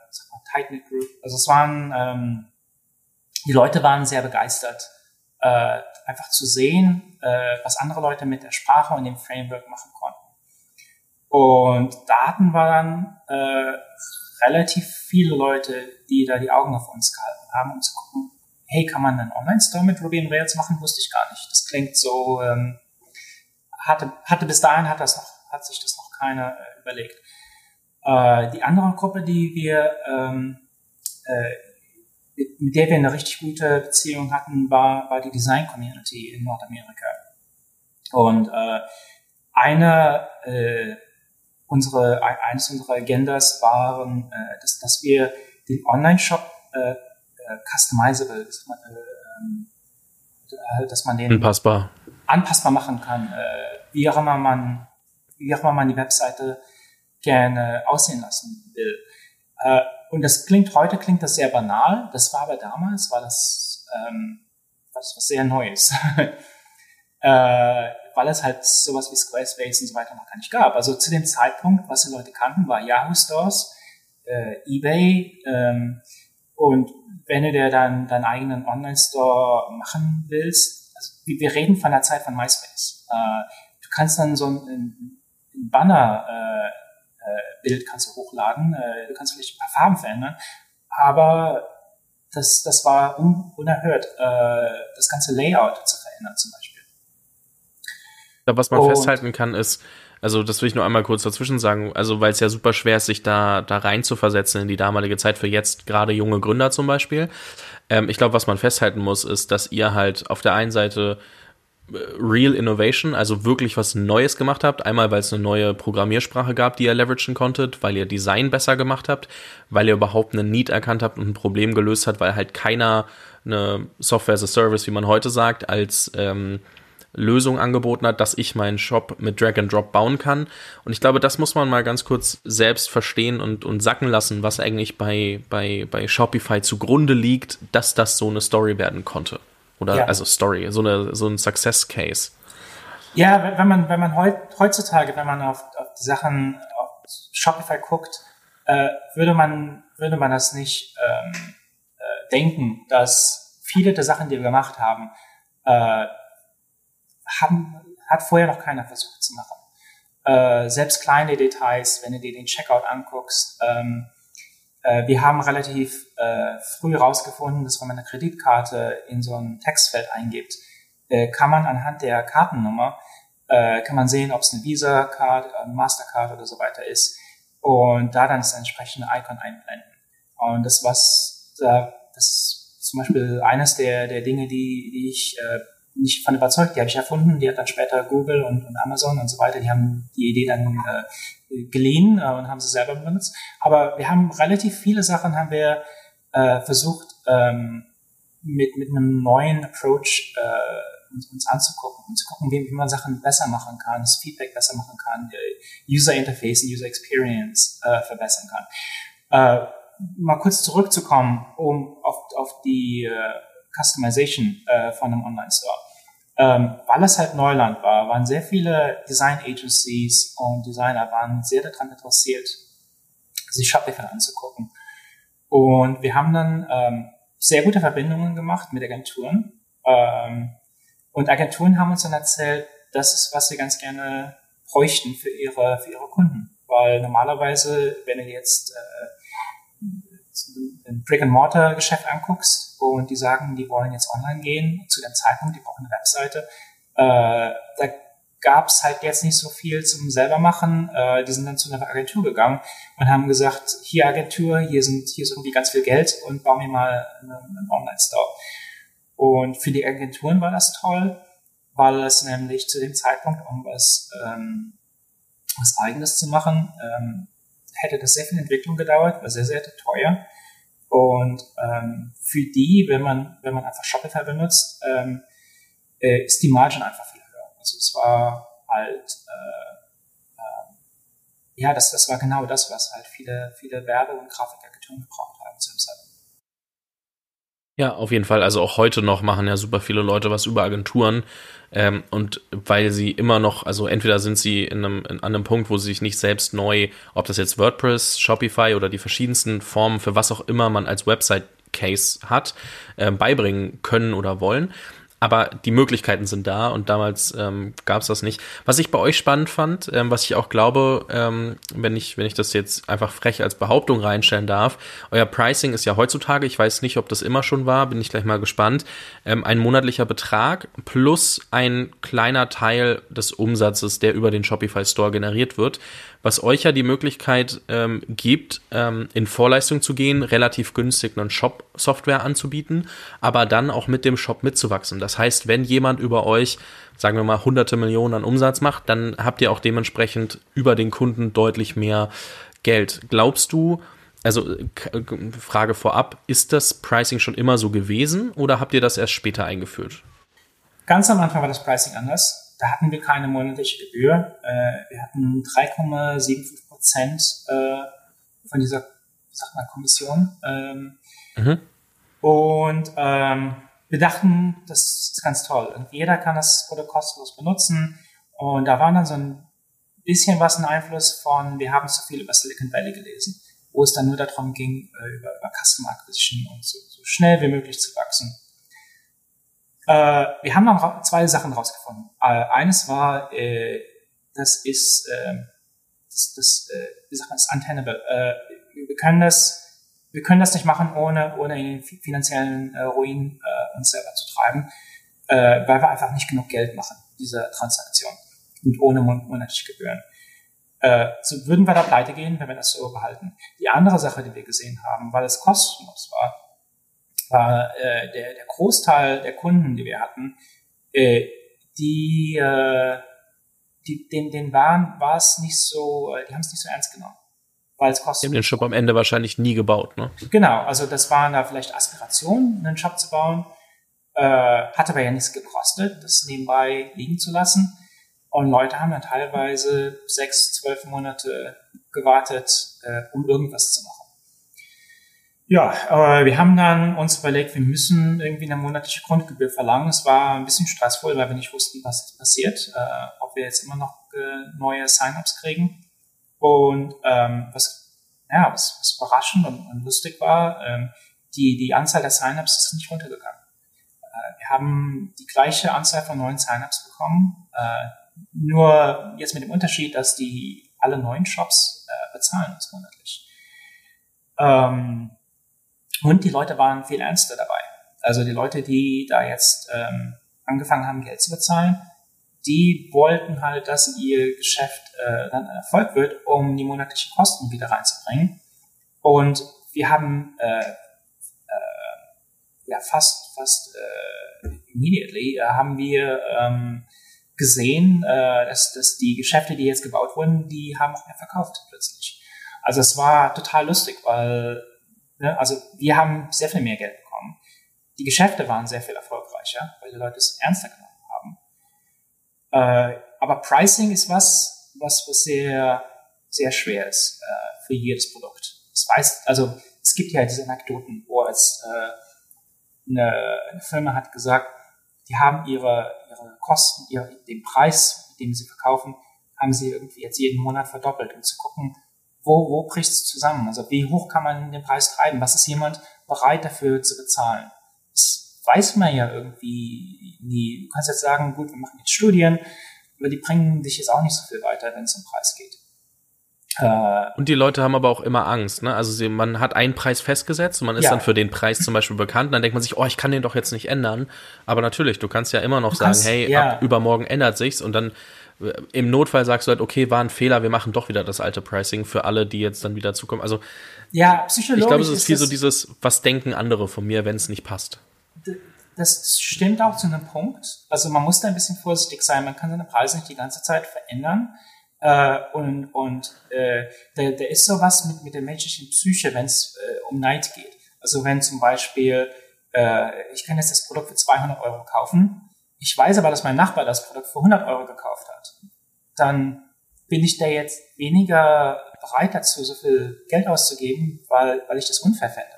tight-knit Group. Also es waren, ähm, die Leute waren sehr begeistert, äh, einfach zu sehen, äh, was andere Leute mit der Sprache und dem Framework machen konnten. Und da hatten wir dann äh, relativ viele Leute, die da die Augen auf uns gehalten haben, um zu gucken, hey, kann man einen Online-Store mit Ruby on Rails machen? Wusste ich gar nicht. Das klingt so, ähm, hatte, hatte bis dahin hat das noch, hat sich das noch keiner äh, überlegt. Äh, die andere Gruppe, die wir, ähm, äh, mit, der wir eine richtig gute Beziehung hatten, war, war die Design Community in Nordamerika. Und äh, eine äh, unsere eines unserer Agendas waren, äh, dass, dass wir den Online-Shop äh, äh, customizable, dass man, äh, dass man den anpassbar anpassbar machen kann, äh, wie auch immer man wie auch immer man die Webseite gerne aussehen lassen will. Äh, und das klingt heute klingt das sehr banal, das war aber damals war das ähm, was, was sehr Neues. <laughs> äh, weil es halt sowas wie Squarespace und so weiter noch gar nicht gab. Also zu dem Zeitpunkt, was die Leute kannten, war Yahoo Stores, äh, eBay ähm, und wenn du dir dann deinen eigenen Online-Store machen willst, also wir reden von der Zeit von MySpace. Äh, du kannst dann so ein, ein Banner-Bild äh, äh, kannst du hochladen, äh, du kannst vielleicht ein paar Farben verändern, aber das, das war un, unerhört, äh, das ganze Layout zu verändern zum Beispiel glaube, was man und festhalten kann, ist, also das will ich nur einmal kurz dazwischen sagen, also weil es ja super schwer ist, sich da, da rein zu versetzen in die damalige Zeit für jetzt gerade junge Gründer zum Beispiel. Ähm, ich glaube, was man festhalten muss, ist, dass ihr halt auf der einen Seite äh, Real Innovation, also wirklich was Neues gemacht habt. Einmal, weil es eine neue Programmiersprache gab, die ihr leveragen konntet, weil ihr Design besser gemacht habt, weil ihr überhaupt einen Need erkannt habt und ein Problem gelöst hat, weil halt keiner eine Software as a Service, wie man heute sagt, als ähm, Lösung angeboten hat, dass ich meinen Shop mit Drag and Drop bauen kann. Und ich glaube, das muss man mal ganz kurz selbst verstehen und, und sacken lassen, was eigentlich bei, bei, bei Shopify zugrunde liegt, dass das so eine Story werden konnte. Oder ja. also Story, so, eine, so ein Success Case. Ja, wenn man, wenn man heutzutage, wenn man auf, auf die Sachen auf Shopify guckt, äh, würde man, würde man das nicht ähm, äh, denken, dass viele der Sachen, die wir gemacht haben, äh, haben, hat vorher noch keiner versucht zu machen. Äh, selbst kleine Details, wenn du dir den Checkout anguckst. Ähm, äh, wir haben relativ äh, früh herausgefunden, dass wenn man eine Kreditkarte in so ein Textfeld eingibt, äh, kann man anhand der Kartennummer äh, kann man sehen, ob es eine Visa-Card, eine Mastercard oder so weiter ist und da dann das entsprechende Icon einblenden. Und das was da, das ist zum Beispiel eines der, der Dinge, die, die ich äh, nicht von überzeugt. Die habe ich erfunden. Die hat dann später Google und, und Amazon und so weiter. Die haben die Idee dann äh, geliehen äh, und haben sie selber benutzt. Aber wir haben relativ viele Sachen haben wir äh, versucht ähm, mit mit einem neuen Approach äh, uns, uns anzugucken und zu gucken, wie, wie man Sachen besser machen kann, das Feedback besser machen kann, User Interface und User Experience äh, verbessern kann. Äh, mal kurz zurückzukommen, um auf, auf die äh, Customization äh, von einem Online-Store. Ähm, weil es halt Neuland war, waren sehr viele Design Agencies und Designer waren sehr daran interessiert, sich Shopify anzugucken. Und wir haben dann ähm, sehr gute Verbindungen gemacht mit Agenturen. Ähm, und Agenturen haben uns dann erzählt, das ist, was sie ganz gerne bräuchten für ihre, für ihre Kunden. Weil normalerweise, wenn du jetzt äh, ein Brick-and-Mortar-Geschäft anguckst und die sagen, die wollen jetzt online gehen, zu dem Zeitpunkt, die brauchen eine Webseite, äh, da gab es halt jetzt nicht so viel zum selber machen. Äh, die sind dann zu einer Agentur gegangen und haben gesagt, hier Agentur, hier sind hier ist irgendwie ganz viel Geld und bauen mir mal einen, einen Online-Store. Und für die Agenturen war das toll, weil es nämlich zu dem Zeitpunkt, um was, ähm, was Eigenes zu machen, ähm, hätte das sehr viel Entwicklung gedauert, war sehr, sehr teuer. Und ähm, für die, wenn man, wenn man einfach Shopify benutzt, ähm, äh, ist die Margin einfach viel höher. Also es war halt, äh, äh, ja, das, das war genau das, was halt viele, viele Werbe- und Grafikagenturen gebraucht haben zu dem Zeitpunkt. Ja, auf jeden Fall. Also auch heute noch machen ja super viele Leute was über Agenturen. Ähm, und weil sie immer noch, also entweder sind sie in einem, in, an einem Punkt, wo sie sich nicht selbst neu, ob das jetzt WordPress, Shopify oder die verschiedensten Formen für was auch immer man als Website Case hat, äh, beibringen können oder wollen aber die Möglichkeiten sind da und damals ähm, gab es das nicht. Was ich bei euch spannend fand, ähm, was ich auch glaube, ähm, wenn ich wenn ich das jetzt einfach frech als Behauptung reinstellen darf, euer Pricing ist ja heutzutage, ich weiß nicht, ob das immer schon war, bin ich gleich mal gespannt, ähm, ein monatlicher Betrag plus ein kleiner Teil des Umsatzes, der über den Shopify Store generiert wird, was euch ja die Möglichkeit ähm, gibt, ähm, in Vorleistung zu gehen, relativ günstig einen Shop-Software anzubieten, aber dann auch mit dem Shop mitzuwachsen. Das heißt, wenn jemand über euch, sagen wir mal, hunderte Millionen an Umsatz macht, dann habt ihr auch dementsprechend über den Kunden deutlich mehr Geld. Glaubst du, also Frage vorab, ist das Pricing schon immer so gewesen oder habt ihr das erst später eingeführt? Ganz am Anfang war das Pricing anders da hatten wir keine monatliche Gebühr. Äh, wir hatten 3,75 Prozent äh, von dieser, sag mal, Kommission. Ähm, mhm. Und ähm, wir dachten, das ist ganz toll. Und jeder kann das Produkt kostenlos benutzen. Und da war dann so ein bisschen was ein Einfluss von, wir haben so viel über Silicon Valley gelesen, wo es dann nur darum ging, äh, über, über Customer Acquisition und so, so schnell wie möglich zu wachsen. Äh, wir haben dann zwei Sachen rausgefunden. Äh, eines war, äh, das ist, äh, das, das äh, wie sagt man, das untenable. Äh, wir können das, wir können das nicht machen, ohne, ohne in den finanziellen äh, Ruin uns selber zu treiben, weil wir einfach nicht genug Geld machen, diese Transaktion. Und ohne monatliche Gebühren. So würden wir da pleite gehen, wenn wir das so behalten. Die andere Sache, die wir gesehen haben, weil es kostenlos war äh, der, der Großteil der Kunden, die wir hatten, äh, die, äh, die den, den waren, war es nicht so, äh, die haben es nicht so ernst genommen. Weil es kostet. Die haben den Shop am Ende wahrscheinlich nie gebaut, ne? Genau, also das waren da vielleicht Aspirationen, einen Shop zu bauen. Äh, hat aber ja nichts gekostet, das nebenbei liegen zu lassen. Und Leute haben dann teilweise sechs, zwölf Monate gewartet, äh, um irgendwas zu machen. Ja, äh, wir haben dann uns überlegt, wir müssen irgendwie eine monatliche Grundgebühr verlangen. Es war ein bisschen stressvoll, weil wir nicht wussten, was jetzt passiert, äh, ob wir jetzt immer noch äh, neue Sign-ups kriegen. Und ähm, was, ja, was, was überraschend und, und lustig war, ähm, die, die Anzahl der Sign-ups ist nicht runtergegangen. Äh, wir haben die gleiche Anzahl von neuen Sign-ups bekommen, äh, nur jetzt mit dem Unterschied, dass die alle neuen Shops äh, bezahlen uns monatlich. Ähm, und die Leute waren viel ernster dabei. Also die Leute, die da jetzt ähm, angefangen haben, Geld zu bezahlen, die wollten halt, dass ihr Geschäft äh, dann ein Erfolg wird, um die monatlichen Kosten wieder reinzubringen. Und wir haben äh, äh, ja fast fast äh, immediately äh, haben wir ähm, gesehen, äh, dass, dass die Geschäfte, die jetzt gebaut wurden, die haben auch mehr verkauft plötzlich. Also es war total lustig, weil Ne? Also wir haben sehr viel mehr Geld bekommen. Die Geschäfte waren sehr viel erfolgreicher, weil die Leute es ernster genommen haben. Äh, aber Pricing ist was, was, was sehr, sehr schwer ist äh, für jedes Produkt. Das weiß, also es gibt ja diese Anekdoten, wo es äh, eine, eine Firma hat gesagt, die haben ihre, ihre Kosten, ihre, den Preis, mit dem sie verkaufen, haben sie irgendwie jetzt jeden Monat verdoppelt, um zu gucken, wo, wo bricht es zusammen? Also wie hoch kann man den Preis treiben? Was ist jemand bereit dafür zu bezahlen? Das weiß man ja irgendwie nie. Du kannst jetzt sagen, gut, wir machen jetzt Studien, aber die bringen dich jetzt auch nicht so viel weiter, wenn es um Preis geht. Äh, und die Leute haben aber auch immer Angst, ne? Also sie, man hat einen Preis festgesetzt und man ist ja. dann für den Preis zum Beispiel bekannt. Und dann denkt man sich, oh, ich kann den doch jetzt nicht ändern. Aber natürlich, du kannst ja immer noch du sagen, kannst, hey, ja. ab übermorgen ändert sich's und dann im Notfall sagst du halt, okay, war ein Fehler, wir machen doch wieder das alte Pricing für alle, die jetzt dann wieder zukommen. Also ja, psychologisch. Ich glaube, es ist viel so dieses, was denken andere von mir, wenn es nicht passt. Das stimmt auch zu einem Punkt. Also man muss da ein bisschen vorsichtig sein. Man kann seine Preise nicht die ganze Zeit verändern. Äh, und und äh, da, da ist sowas mit, mit der menschlichen Psyche, wenn es äh, um Neid geht. Also wenn zum Beispiel, äh, ich kann jetzt das Produkt für 200 Euro kaufen ich weiß aber, dass mein Nachbar das Produkt für 100 Euro gekauft hat, dann bin ich da jetzt weniger bereit dazu, so viel Geld auszugeben, weil, weil ich das unfair fände.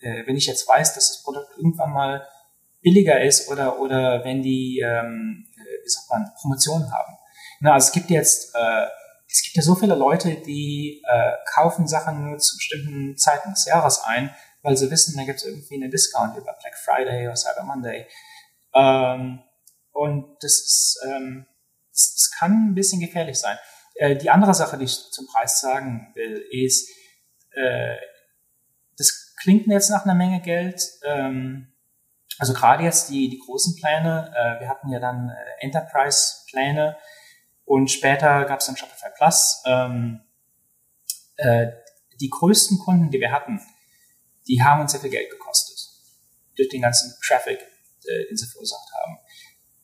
Äh, wenn ich jetzt weiß, dass das Produkt irgendwann mal billiger ist oder, oder wenn die, ähm, äh, wie sagt man, Promotionen haben. Na, also es gibt jetzt, äh, es gibt ja so viele Leute, die äh, kaufen Sachen nur zu bestimmten Zeiten des Jahres ein, weil sie wissen, da gibt es irgendwie einen Discount über Black Friday oder Cyber Monday. Ähm, und das ist, ähm, das, das kann ein bisschen gefährlich sein. Äh, die andere Sache, die ich zum Preis sagen will, ist, äh, das klingt jetzt nach einer Menge Geld. Ähm, also gerade jetzt die, die großen Pläne, äh, wir hatten ja dann äh, Enterprise-Pläne, Und später gab es dann Shopify Plus. Ähm, äh, die größten Kunden, die wir hatten, die haben uns sehr viel Geld gekostet. Durch den ganzen Traffic, äh, den sie verursacht haben.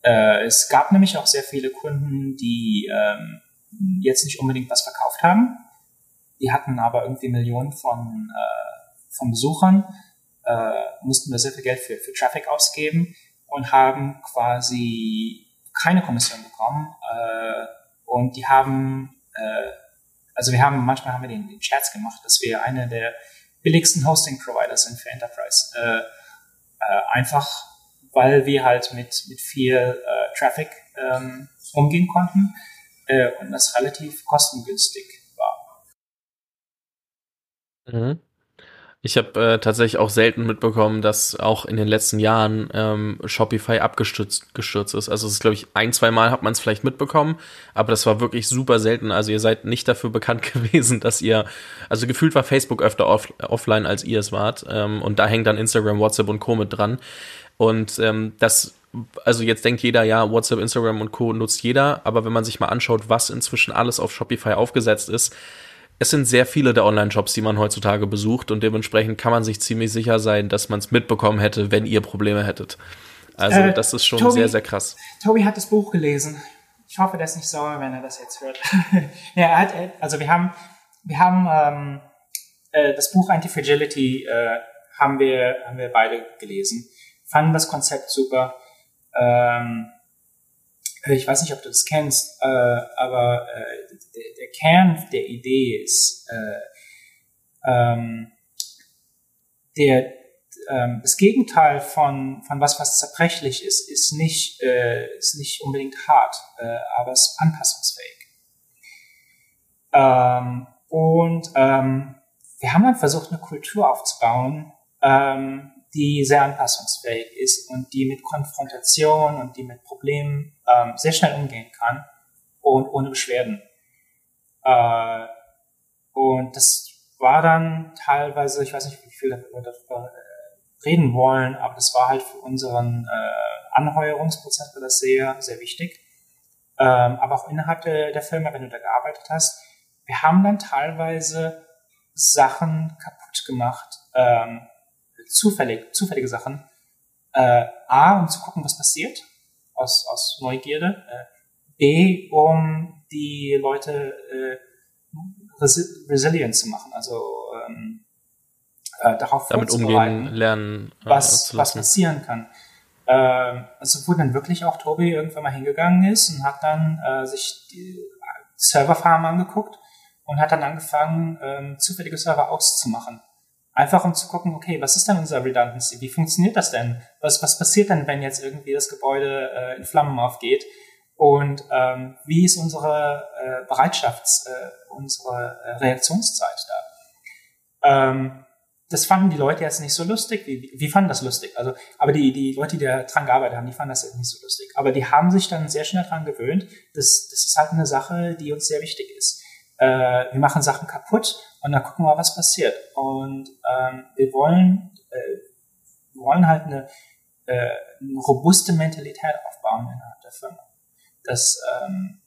Äh, es gab nämlich auch sehr viele Kunden, die ähm, jetzt nicht unbedingt was verkauft haben. Die hatten aber irgendwie Millionen von, äh, von Besuchern, äh, mussten da sehr viel Geld für, für Traffic ausgeben und haben quasi keine Kommission bekommen. Äh, und die haben, äh, also wir haben, manchmal haben wir den, den Scherz gemacht, dass wir eine der billigsten Hosting-Provider sind für Enterprise. Äh, äh, einfach, weil wir halt mit, mit viel äh, Traffic ähm, umgehen konnten äh, und das relativ kostengünstig war. Mhm. Ich habe äh, tatsächlich auch selten mitbekommen, dass auch in den letzten Jahren ähm, Shopify abgestürzt gestürzt ist. Also es ist, glaube ich, ein, zwei Mal hat man es vielleicht mitbekommen, aber das war wirklich super selten. Also ihr seid nicht dafür bekannt <laughs> gewesen, dass ihr, also gefühlt war Facebook öfter off, offline, als ihr es wart. Ähm, und da hängt dann Instagram, WhatsApp und Co. mit dran. Und ähm, das also jetzt denkt jeder, ja, WhatsApp, Instagram und Co. nutzt jeder, aber wenn man sich mal anschaut, was inzwischen alles auf Shopify aufgesetzt ist, es sind sehr viele der Online-Shops, die man heutzutage besucht und dementsprechend kann man sich ziemlich sicher sein, dass man es mitbekommen hätte, wenn ihr Probleme hättet. Also äh, das ist schon Tobi, sehr, sehr krass. Tobi hat das Buch gelesen. Ich hoffe, der ist nicht sauer, wenn er das jetzt hört. <laughs> ja, er hat, also wir haben, wir haben ähm, äh, das Buch Anti-Fragility äh, haben wir, haben wir beide gelesen. Fanden das Konzept super. Ähm, ich weiß nicht, ob du das kennst, äh, aber äh, der, der, Kern der Idee ist, äh, ähm, der, ähm, das Gegenteil von, von was, was zerbrechlich ist, ist nicht, äh, ist nicht unbedingt hart, äh, aber ist anpassungsfähig. Ähm, und ähm, wir haben dann versucht, eine Kultur aufzubauen, ähm, die sehr anpassungsfähig ist und die mit Konfrontation und die mit Problemen ähm, sehr schnell umgehen kann und ohne Beschwerden. Äh, und das war dann teilweise, ich weiß nicht, wie viel darüber äh, reden wollen, aber das war halt für unseren äh, Anheuerungsprozess war das sehr, sehr wichtig. Ähm, aber auch innerhalb der, der Firma, wenn du da gearbeitet hast, wir haben dann teilweise Sachen kaputt gemacht, ähm, zufällig, zufällige Sachen. Äh, A, um zu gucken, was passiert, aus, aus Neugierde. Äh, B, um die Leute äh, resi resilient zu machen, also ähm, äh, darauf damit umgehen lernen, äh, was, was passieren kann. Äh, also wo dann wirklich auch Tobi irgendwann mal hingegangen ist und hat dann äh, sich die Serverfarm angeguckt und hat dann angefangen, ähm, zufällige Server auszumachen. Einfach um zu gucken, okay, was ist denn unser Redundancy? Wie funktioniert das denn? Was, was passiert denn, wenn jetzt irgendwie das Gebäude äh, in Flammen aufgeht? Und ähm, wie ist unsere äh, Bereitschafts-, äh, unsere äh, Reaktionszeit da? Ähm, das fanden die Leute jetzt nicht so lustig. Wie, wie fanden das lustig? Also, aber die, die Leute, die da dran gearbeitet haben, die fanden das nicht so lustig. Aber die haben sich dann sehr schnell dran gewöhnt. Das, das ist halt eine Sache, die uns sehr wichtig ist äh, wir machen Sachen kaputt und dann gucken wir, was passiert. Und ähm, wir wollen, äh, wir wollen halt eine, äh, eine robuste Mentalität aufbauen innerhalb der Firma. Dass, ähm,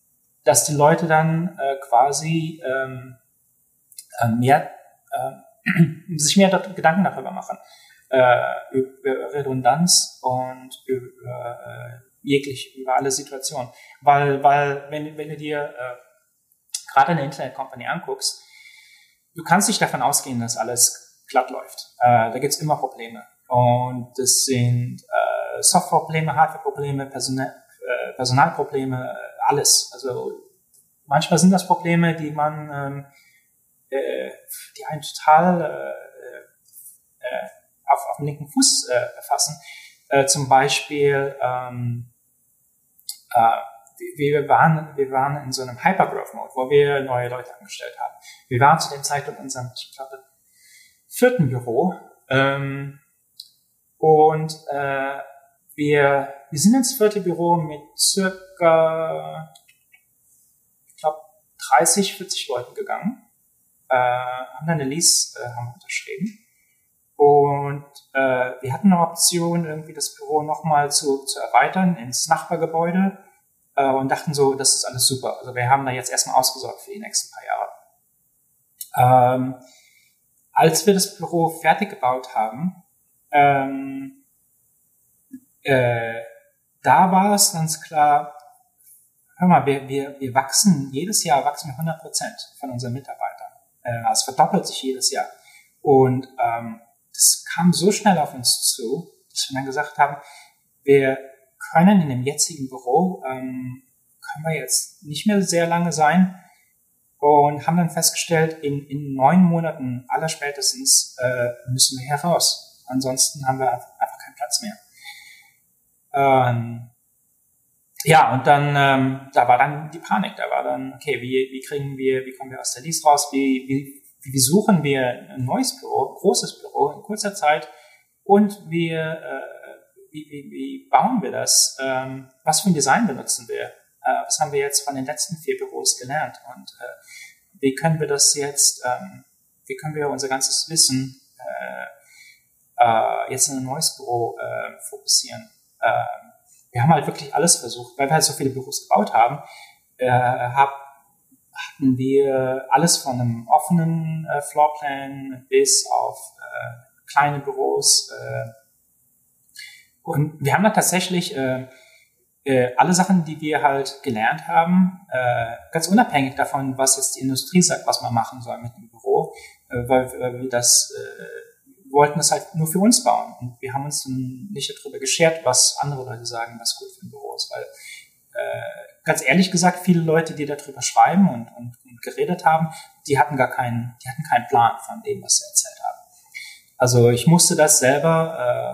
dass die Leute dann äh, quasi ähm, äh, mehr, äh, <clears throat> sich mehr Gedanken darüber machen. Äh, über Redundanz und über äh, jegliche, über alle Situationen. Weil, weil wenn, wenn du dir äh, gerade eine Internet-Company anguckst, du kannst nicht davon ausgehen, dass alles glatt läuft. Äh, da gibt's immer Probleme. Und das sind äh, Softwareprobleme, Hardwareprobleme, Personal, äh, Personalprobleme, äh, alles. Also manchmal sind das Probleme, die man, ähm, äh, die einen total äh, äh, auf, auf dem linken Fuß äh, erfassen. Äh, zum Beispiel ähm, äh, wir waren, wir waren in so einem Hypergrowth-Mode, wo wir neue Leute angestellt haben. Wir waren zu dem Zeitpunkt in unserem, ich glaube, vierten Büro ähm, und äh, wir, wir sind ins vierte Büro mit circa, ich glaube, 30, 40 Leuten gegangen, äh, haben dann eine Lease äh, haben unterschrieben und äh, wir hatten eine Option, irgendwie das Büro nochmal zu, zu erweitern ins Nachbargebäude äh, und dachten so, das ist alles super. Also wir haben da jetzt erstmal ausgesorgt für die nächsten paar Jahre. Ähm, als wir das Büro fertig gebaut haben, ähm, äh, da war es ganz klar, hör mal, wir, wir, wir wachsen, jedes Jahr wachsen wir 100 Prozent von unseren Mitarbeitern. Äh, es verdoppelt sich jedes Jahr. Und ähm, das kam so schnell auf uns zu, dass wir dann gesagt haben, wir können in dem jetzigen Büro, ähm, können wir jetzt nicht mehr sehr lange sein und haben dann festgestellt, in, in neun Monaten allerspätestens äh, müssen wir heraus. Ansonsten haben wir einfach keinen Platz mehr. Ähm, ja, und dann, ähm, da war dann die Panik. Da war dann, okay, wie, wie kriegen wir, wie kommen wir aus der Lease raus? Wie, wie, wie suchen wir ein neues Büro, großes Büro in kurzer Zeit? Und wir, äh, wie, wie, wie bauen wir das? Ähm, was für ein Design benutzen wir? Äh, was haben wir jetzt von den letzten vier Büros gelernt? Und äh, wie können wir das jetzt, ähm, wie können wir unser ganzes Wissen äh, äh, jetzt in ein neues Büro äh, fokussieren? Äh, wir haben halt wirklich alles versucht, weil wir halt so viele Büros gebaut haben, hab, hatten wir alles von einem offenen Floorplan bis auf kleine Büros. Äh, und wir haben da tatsächlich äh, äh, alle Sachen, die wir halt gelernt haben, äh, ganz unabhängig davon, was jetzt die Industrie sagt, was man machen soll mit dem Büro, äh, weil, weil wir das äh, wollten das halt nur für uns bauen. Und wir haben uns nicht darüber geschert, was andere Leute sagen, was gut für ein Büro ist. Weil, äh, ganz ehrlich gesagt, viele Leute, die darüber schreiben und, und, und geredet haben, die hatten gar keinen, die hatten keinen Plan von dem, was sie erzählt haben. Also ich musste das selber äh,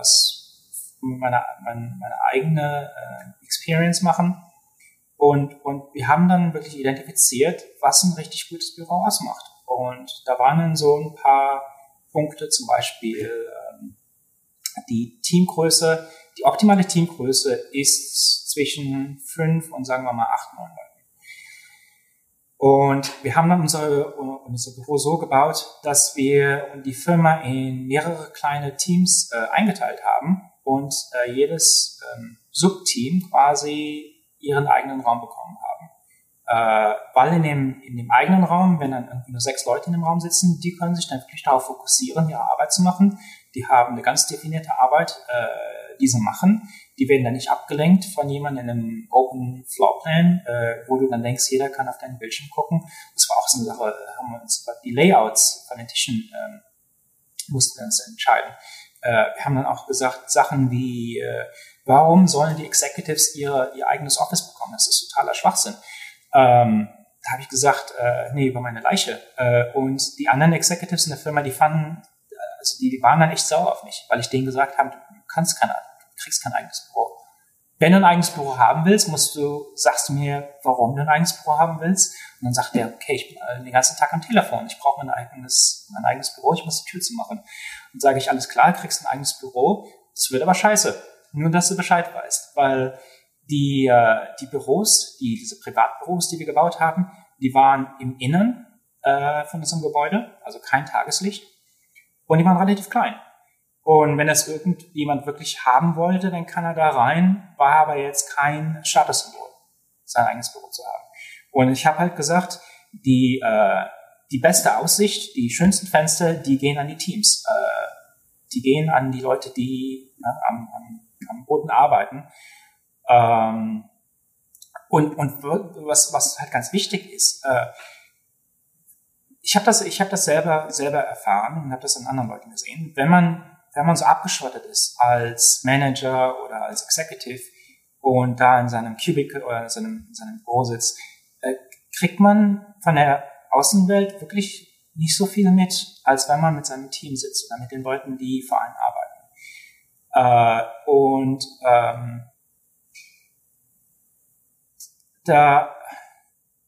meine, meine, meine eigene äh, Experience machen. Und, und wir haben dann wirklich identifiziert, was ein richtig gutes Büro ausmacht. Und da waren dann so ein paar Punkte, zum Beispiel ähm, die Teamgröße. Die optimale Teamgröße ist zwischen fünf und sagen wir mal acht, neun Leuten. Und wir haben dann unser, unser Büro so gebaut, dass wir die Firma in mehrere kleine Teams äh, eingeteilt haben und äh, jedes ähm, Subteam quasi ihren eigenen Raum bekommen haben. Äh, weil in dem, in dem eigenen Raum, wenn dann irgendwie nur sechs Leute in dem Raum sitzen, die können sich dann wirklich darauf fokussieren, ihre Arbeit zu machen. Die haben eine ganz definierte Arbeit, äh, die sie machen. Die werden dann nicht abgelenkt von jemandem in einem Open Floorplan, äh, wo du dann denkst, jeder kann auf deinen Bildschirm gucken. Das war auch so eine Sache, haben wir uns die Layouts von den Tischen ähm, mussten wir uns entscheiden. Äh, wir haben dann auch gesagt, Sachen wie, äh, warum sollen die Executives ihre, ihr eigenes Office bekommen? Das ist totaler Schwachsinn. Ähm, da habe ich gesagt, äh, nee, über meine Leiche. Äh, und die anderen Executives in der Firma, die fanden, äh, also die, die waren dann echt sauer auf mich, weil ich denen gesagt habe, du kannst kein, kriegst kein eigenes Büro. Wenn du ein eigenes Büro haben willst, musst du, sagst du mir, warum du ein eigenes Büro haben willst. Und dann sagt der, okay, ich bin den ganzen Tag am Telefon, ich brauche mein eigenes, mein eigenes Büro, ich muss die Tür zu machen. Und sage ich, alles klar, kriegst ein eigenes Büro, das wird aber scheiße. Nur, dass du Bescheid weißt, weil die, äh, die Büros, die, diese Privatbüros, die wir gebaut haben, die waren im Innern äh, von unserem Gebäude, also kein Tageslicht. Und die waren relativ klein. Und wenn das irgendjemand wirklich haben wollte, dann kann er da rein, war aber jetzt kein Statussymbol, sein eigenes Büro zu haben. Und ich habe halt gesagt, die, äh, die beste Aussicht, die schönsten Fenster, die gehen an die Teams. Äh, die gehen an die Leute, die ne, am, am, am Boden arbeiten. Ähm, und, und was, was halt ganz wichtig ist, äh, ich habe das, habe das selber selber erfahren und habe das in anderen Leuten gesehen. Wenn man wenn man so abgeschottet ist als Manager oder als Executive und da in seinem Cubicle oder in seinem, in seinem Büro sitzt, äh, kriegt man von der Außenwelt wirklich nicht so viel mit, als wenn man mit seinem Team sitzt oder mit den Leuten, die für einen arbeiten. Äh, und ähm, da,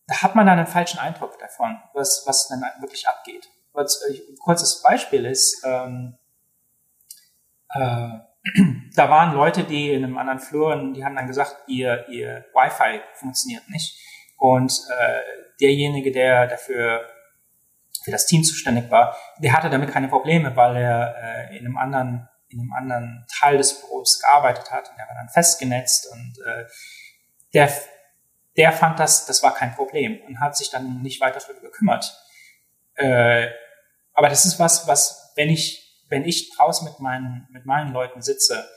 da hat man dann einen falschen Eindruck davon, was, was dann wirklich abgeht. Was, äh, ein kurzes Beispiel ist, ähm, äh, <clears throat> da waren Leute, die in einem anderen Flur, die haben dann gesagt, ihr, ihr Wi-Fi funktioniert nicht. Und äh, derjenige, der dafür für das Team zuständig war, der hatte damit keine Probleme, weil er äh, in einem anderen in einem anderen Teil des Büros gearbeitet hat und er war dann festgenetzt und äh, der der fand das, das war kein Problem und hat sich dann nicht weiter darüber gekümmert. Äh, aber das ist was, was, wenn ich, wenn ich draußen mit meinen, mit meinen Leuten sitze,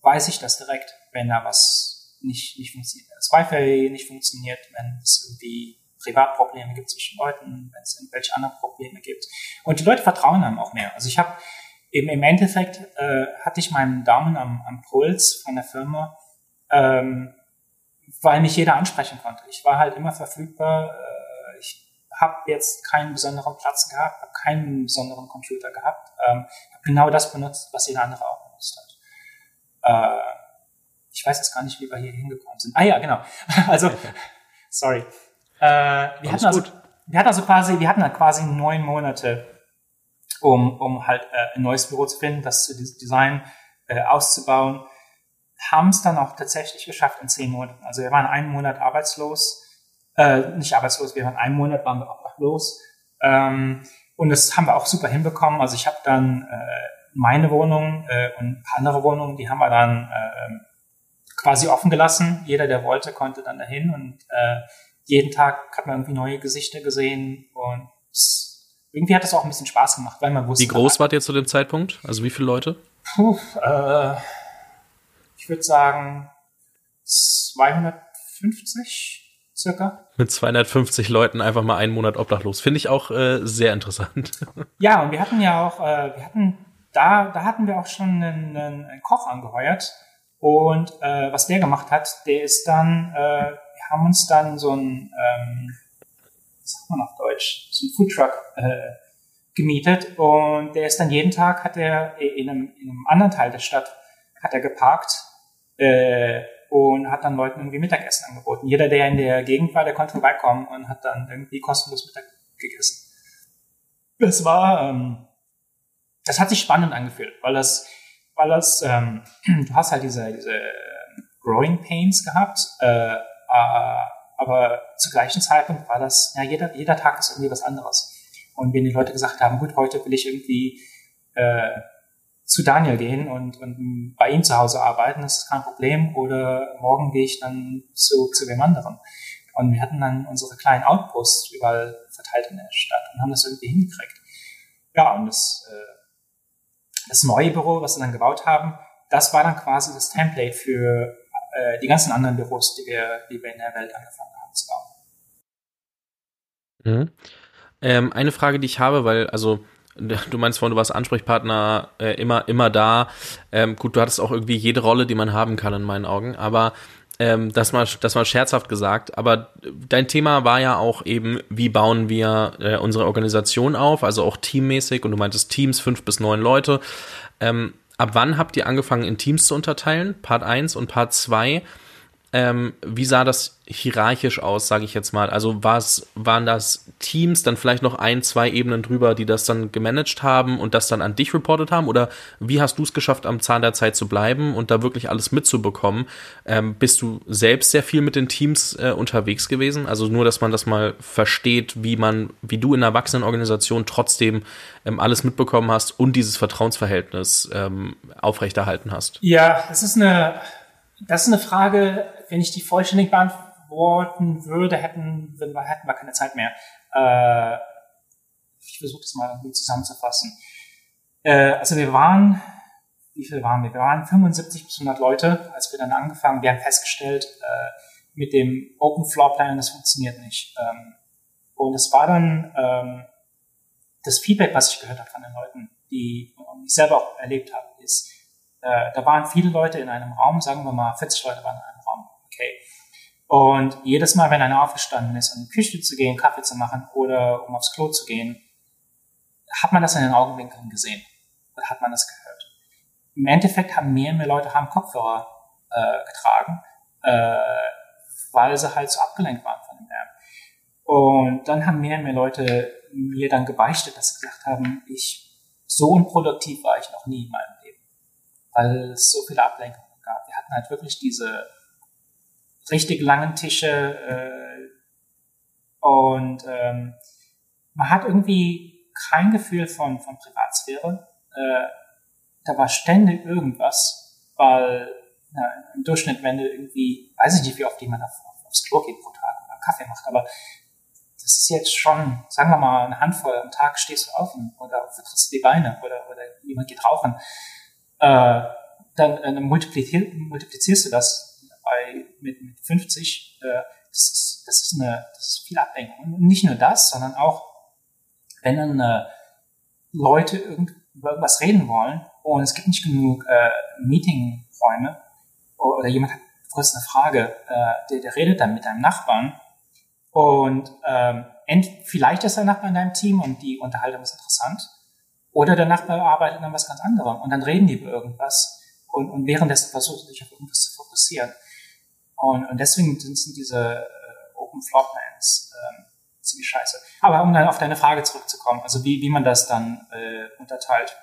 weiß ich das direkt, wenn da was nicht, nicht funktioniert. Das Wi-Fi nicht funktioniert, wenn es irgendwie Privatprobleme gibt zwischen Leuten, wenn es irgendwelche anderen Probleme gibt. Und die Leute vertrauen einem auch mehr. Also ich habe im, im Endeffekt äh, hatte ich meinen Daumen am, am Puls von der Firma, ähm, weil mich jeder ansprechen konnte. Ich war halt immer verfügbar. Äh, ich habe jetzt keinen besonderen Platz gehabt, habe keinen besonderen Computer gehabt. Ähm, habe genau das benutzt, was jeder andere auch benutzt hat. Äh, ich weiß jetzt gar nicht, wie wir hier hingekommen sind. Ah ja, genau. <laughs> Also, sorry. Äh, wir, hatten also, wir hatten also quasi, wir hatten halt quasi neun Monate, um, um halt äh, ein neues Büro zu finden, das zu designen, äh, auszubauen. Haben es dann auch tatsächlich geschafft in zehn Monaten. Also wir waren einen Monat arbeitslos, äh, nicht arbeitslos, wir waren einen Monat waren wir obdachlos. Ähm, und das haben wir auch super hinbekommen. Also ich habe dann äh, meine Wohnung äh, und ein paar andere Wohnungen, die haben wir dann äh, quasi offen gelassen. Jeder, der wollte, konnte dann dahin und äh, jeden Tag hat man irgendwie neue Gesichter gesehen und irgendwie hat es auch ein bisschen Spaß gemacht, weil man wusste. Wie groß wart ihr zu dem Zeitpunkt? Also wie viele Leute? Puh, äh, ich würde sagen 250 circa. Mit 250 Leuten einfach mal einen Monat obdachlos. Finde ich auch äh, sehr interessant. <laughs> Ja, und wir hatten ja auch, äh, wir hatten da, da hatten wir auch schon einen, einen Koch angeheuert. Und äh, was der gemacht hat, der ist dann äh, haben uns dann so ein, ähm, was sagt man auf Deutsch, so ein Foodtruck äh, gemietet und der ist dann jeden Tag, hat er in einem, in einem anderen Teil der Stadt, hat er geparkt äh, und hat dann Leuten irgendwie Mittagessen angeboten. Jeder, der in der Gegend war, der konnte vorbeikommen und hat dann irgendwie kostenlos Mittag gegessen. Das war, ähm, das hat sich spannend angefühlt, weil das, weil das, ähm, <clears throat> du hast halt diese, diese Growing Pains gehabt, äh, aber zur gleichen Zeitpunkt war das, ja, jeder, jeder Tag ist irgendwie was anderes. Und wenn die Leute gesagt haben, gut, heute will ich irgendwie äh, zu Daniel gehen und, und bei ihm zu Hause arbeiten, das ist kein Problem. Oder morgen gehe ich dann zu, zu wem anderen. Und wir hatten dann unsere kleinen Outposts überall verteilt in der Stadt und haben das irgendwie hingekriegt. Ja, und das, äh, das neue Büro, was wir dann gebaut haben, das war dann quasi das Template für äh, die ganzen anderen Büros, die wir, die wir in der Welt angefangen haben zu bauen. Mhm. Ähm, eine Frage, die ich habe, weil, also, du meinst vorhin, du warst Ansprechpartner äh, immer, immer da. Ähm, gut, du hattest auch irgendwie jede Rolle, die man haben kann in meinen Augen, aber ähm, das mal, das mal scherzhaft gesagt. Aber dein Thema war ja auch eben, wie bauen wir äh, unsere Organisation auf, also auch teammäßig. Und du meintest Teams fünf bis neun Leute. Ähm, ab wann habt ihr angefangen, in Teams zu unterteilen? Part 1 und Part 2. Ähm, wie sah das hierarchisch aus, sage ich jetzt mal? Also war's, waren das Teams dann vielleicht noch ein, zwei Ebenen drüber, die das dann gemanagt haben und das dann an dich reportet haben? Oder wie hast du es geschafft, am Zahn der Zeit zu bleiben und da wirklich alles mitzubekommen? Ähm, bist du selbst sehr viel mit den Teams äh, unterwegs gewesen? Also nur, dass man das mal versteht, wie man, wie du in einer Erwachsenenorganisation trotzdem ähm, alles mitbekommen hast und dieses Vertrauensverhältnis ähm, aufrechterhalten hast. Ja, es ist eine das ist eine Frage, wenn ich die vollständig beantworten würde, hätten, hätten wir keine Zeit mehr. Äh, ich versuche das mal irgendwie zusammenzufassen. Äh, also wir waren, wie viel waren wir? Wir waren 75 bis 100 Leute, als wir dann angefangen. Wir haben festgestellt, äh, mit dem Open Floor Plan, das funktioniert nicht. Ähm, und es war dann ähm, das Feedback, was ich gehört habe von den Leuten, die ich selber auch erlebt habe, ist, äh, da waren viele Leute in einem Raum, sagen wir mal 40 Leute waren in einem. Und jedes Mal, wenn einer aufgestanden ist, um in die Küche zu gehen, Kaffee zu machen oder um aufs Klo zu gehen, hat man das in den Augenwinkeln gesehen. Oder hat man das gehört. Im Endeffekt haben mehr und mehr Leute haben Kopfhörer äh, getragen, äh, weil sie halt so abgelenkt waren von dem Lärm. Und dann haben mehr und mehr Leute mir dann gebeichtet, dass sie gesagt haben, ich, so unproduktiv war ich noch nie in meinem weil es so viele Ablenkungen gab. Wir hatten halt wirklich diese richtig langen Tische äh, und ähm, man hat irgendwie kein Gefühl von, von Privatsphäre. Äh, da war ständig irgendwas, weil na, im Durchschnitt, wenn du irgendwie, weiß ich nicht, wie oft jemand auf, aufs Klo geht pro Tag oder Kaffee macht, aber das ist jetzt schon, sagen wir mal, eine Handvoll am Tag stehst du auf oder vertrittst die Beine oder, oder jemand geht rauchen, äh, dann äh, multiplizier, multiplizierst du das bei, mit, mit 50, äh, das, ist, das, ist eine, das ist viel Ablenkung. Und nicht nur das, sondern auch, wenn dann äh, Leute irgendwas reden wollen und es gibt nicht genug äh, Meetingräume oder jemand hat kurz eine Frage, äh, der, der redet dann mit einem Nachbarn und ähm, vielleicht ist der Nachbar in deinem Team und die Unterhaltung ist interessant. Oder der Nachbar arbeitet an was ganz anderem und dann reden die über irgendwas und, und währenddessen versucht sich auf irgendwas zu fokussieren. Und, und deswegen sind, diese äh, Open Floor Plans ähm, ziemlich scheiße. Aber um dann auf deine Frage zurückzukommen, also wie, wie man das dann äh, unterteilt.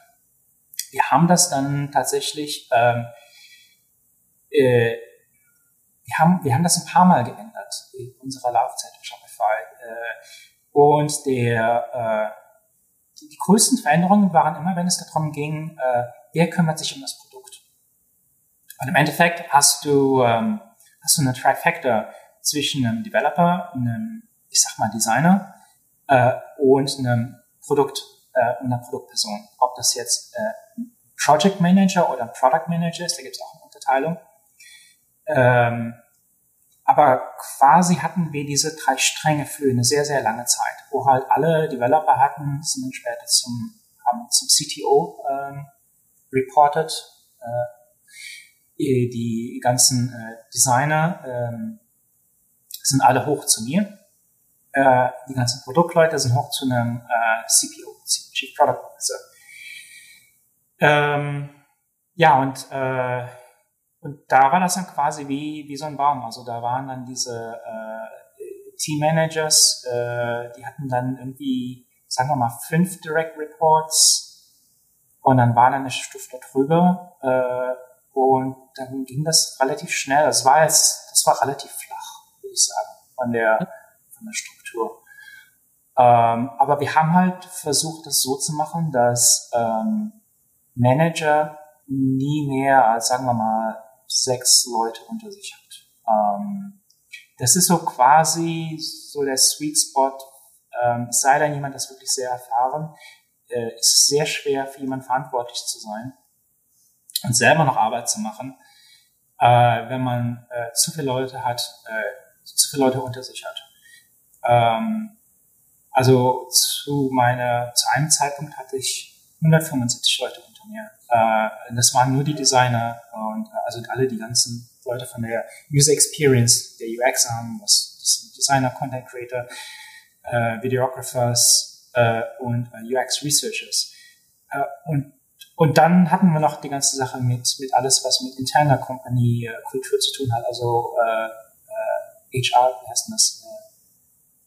Wir haben das dann tatsächlich ähm, äh, wir haben, wir haben das ein paar Mal geändert in unserer Laufzeit in Shopify. Äh, und der, äh, die, die größten Veränderungen waren immer, wenn es darum ging, äh, wer kümmert sich um das Produkt. Und im Endeffekt hast du, ähm, hast du eine Trifecta zwischen einem Developer, einem, ich sag mal, Designer äh, und einem Produkt, äh, einer Produktperson. Ob das jetzt äh, Project Manager oder Product Manager ist, da gibt es auch eine Unterteilung. Ähm, aber quasi hatten wir diese drei Stränge für eine sehr, sehr lange Zeit, wo halt alle Developer hatten, sind dann später zum, haben zum CTO ähm, reported, äh, die ganzen äh, Designer ähm, sind alle hoch zu mir. Äh, die ganzen Produktleute sind hoch zu einem äh, CPO, Chief Product Officer. Ähm, ja, und äh, und da war das dann quasi wie, wie so ein Baum. Also da waren dann diese äh, Team-Managers, äh, die hatten dann irgendwie, sagen wir mal, fünf Direct Reports und dann war dann eine Stufe drüber äh, und dann ging das relativ schnell. Das war jetzt, das war relativ flach, würde ich sagen, von der, von der Struktur. Ähm, aber wir haben halt versucht, das so zu machen, dass ähm, Manager nie mehr als, sagen wir mal, sechs Leute unter sich hat. Ähm, das ist so quasi so der Sweet Spot. Ähm, es sei denn, jemand ist wirklich sehr erfahren, äh, ist es sehr schwer für jemanden verantwortlich zu sein und selber noch Arbeit zu machen, äh, wenn man äh, zu viele Leute hat, äh, zu viele Leute unter sich hat. Ähm, also zu meiner, zu einem Zeitpunkt hatte ich 175 Leute unter mir. Äh, das waren nur die Designer und äh, also alle die ganzen Leute von der User Experience, der UX haben, was das sind Designer, Content Creator, äh, Videographers äh, und äh, UX Researchers. Äh, und und dann hatten wir noch die ganze Sache mit mit alles, was mit interner Company äh, Kultur zu tun hat, also äh, äh, HR, wie heißt denn das?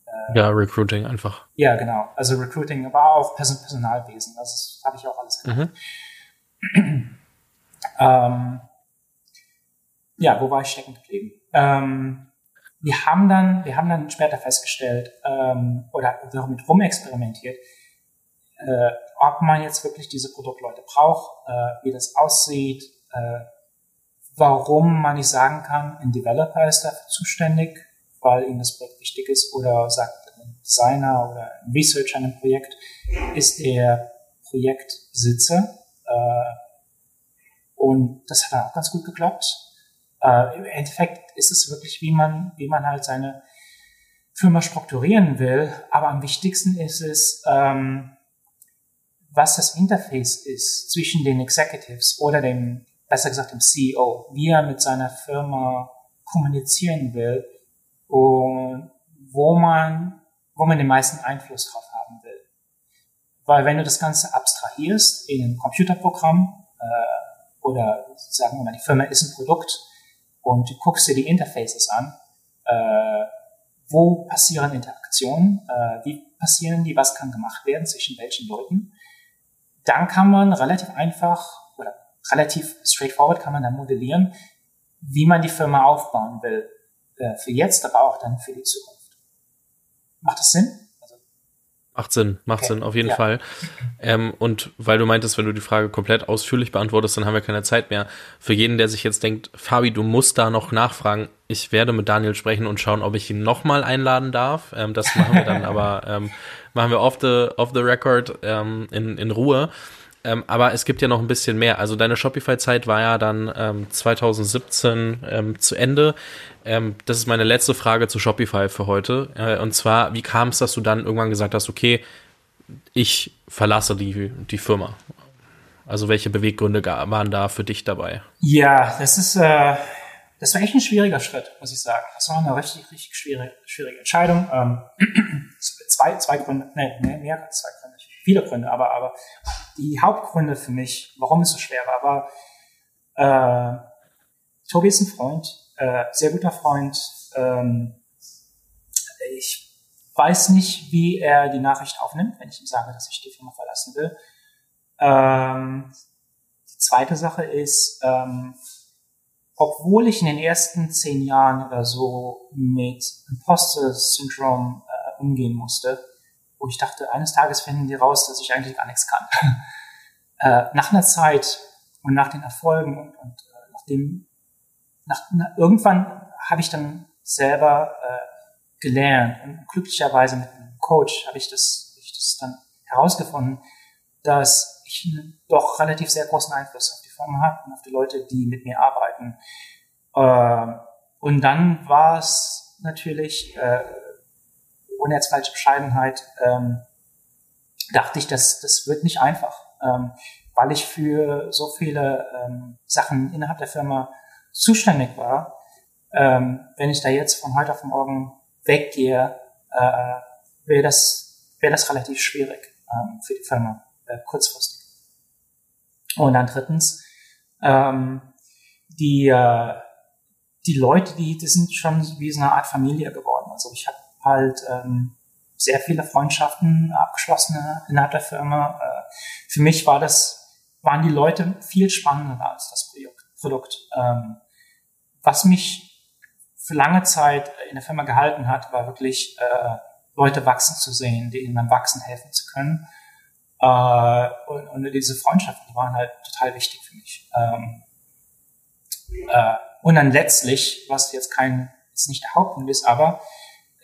Äh, ja, Recruiting einfach. Ja, genau. Also Recruiting, aber auch Person Personalwesen. Das habe ich auch alles gemacht. Mhm. <clears throat> ähm, ja, wo war ich stecken geblieben? Ähm, wir haben dann, wir haben dann später festgestellt ähm, oder damit rumexperimentiert, äh, ob man jetzt wirklich diese Produktleute braucht, äh, wie das aussieht, äh, warum man nicht sagen kann, ein Developer ist dafür zuständig, weil ihm das Projekt wichtig ist, oder sagt ein Designer oder ein Researcher an einem Projekt ist der Projektsitzer äh, und das hat dann auch ganz gut geklappt. Äh, Im Endeffekt ist es wirklich, wie man, wie man halt seine Firma strukturieren will. Aber am wichtigsten ist es, ähm, was das Interface ist zwischen den Executives oder dem, besser gesagt dem CEO, wie er mit seiner Firma kommunizieren will und wo man, wo man den meisten Einfluss drauf haben will. Weil wenn du das Ganze abstrahierst in einem Computerprogramm äh, oder sagen wir mal, die Firma ist ein Produkt und du guckst dir die Interfaces an, äh, wo passieren Interaktionen, äh, wie passieren die, was kann gemacht werden zwischen welchen Leuten, dann kann man relativ einfach oder relativ straightforward kann man dann modellieren, wie man die Firma aufbauen will, äh, für jetzt, aber auch dann für die Zukunft. Macht das Sinn? Macht Sinn, macht Okay. Sinn, auf jeden Ja. Fall. Ähm, und weil du meintest, wenn du die Frage komplett ausführlich beantwortest, dann haben wir keine Zeit mehr. Für jeden, der sich jetzt denkt, Fabi, du musst da noch nachfragen, ich werde mit Daniel sprechen und schauen, ob ich ihn nochmal einladen darf. Ähm, das machen wir dann <laughs> aber, ähm, machen wir off the, off the record ähm, in, in Ruhe. Ähm, aber es gibt ja noch ein bisschen mehr. Also deine Shopify-Zeit war ja dann ähm, 2017 ähm, zu Ende. Ähm, das ist meine letzte Frage zu Shopify für heute. Äh, und zwar, wie kam es, dass du dann irgendwann gesagt hast, okay, ich verlasse die, die Firma? Also welche Beweggründe waren da für dich dabei? Ja, das ist, äh, das war echt ein schwieriger Schritt, muss ich sagen. Das war eine richtig, richtig schwierige, schwierige Entscheidung. Zwei, zwei Gründe, nee, mehr, mehr als zwei Gründe, viele Gründe, aber, aber die Hauptgründe für mich, warum es so schwer war, war, äh, Tobi ist ein Freund, äh, sehr guter Freund. Ähm, ich weiß nicht, wie er die Nachricht aufnimmt, wenn ich ihm sage, dass ich die Firma verlassen will. Ähm, die zweite Sache ist, ähm, obwohl ich in den ersten zehn Jahren oder so mit Imposter-Syndrom umgehen musste, wo ich dachte, eines Tages finden die raus, dass ich eigentlich gar nichts kann. <laughs> äh, nach einer Zeit und nach den Erfolgen und, und äh, nachdem, nach, na, irgendwann habe ich dann selber äh, gelernt und glücklicherweise mit einem Coach habe ich das, hab ich das dann herausgefunden, dass ich einen doch relativ sehr großen Einfluss auf die Firma habe und auf die Leute, die mit mir arbeiten. Äh, und dann war es natürlich, äh, ohne jetzt falsche Bescheidenheit, ähm, dachte ich, das, das wird nicht einfach, ähm, weil ich für so viele ähm, Sachen innerhalb der Firma zuständig war. Ähm, wenn ich da jetzt von heute auf morgen weggehe, äh, wäre das, wäre das relativ schwierig ähm, für die Firma äh, kurzfristig. Und dann drittens, ähm, die, äh, die Leute, die, die sind schon wie so eine Art Familie geworden. Also ich habe halt ähm, sehr viele Freundschaften abgeschlossen innerhalb der Firma. Äh, für mich war das, waren die Leute viel spannender als das Produkt. Ähm, was mich für lange Zeit in der Firma gehalten hat, war wirklich äh, Leute wachsen zu sehen, denen beim Wachsen helfen zu können. Äh, und, und diese Freundschaften, die waren halt total wichtig für mich. Ähm, äh, und dann letztlich, was jetzt kein, ist nicht der Hauptpunkt ist, aber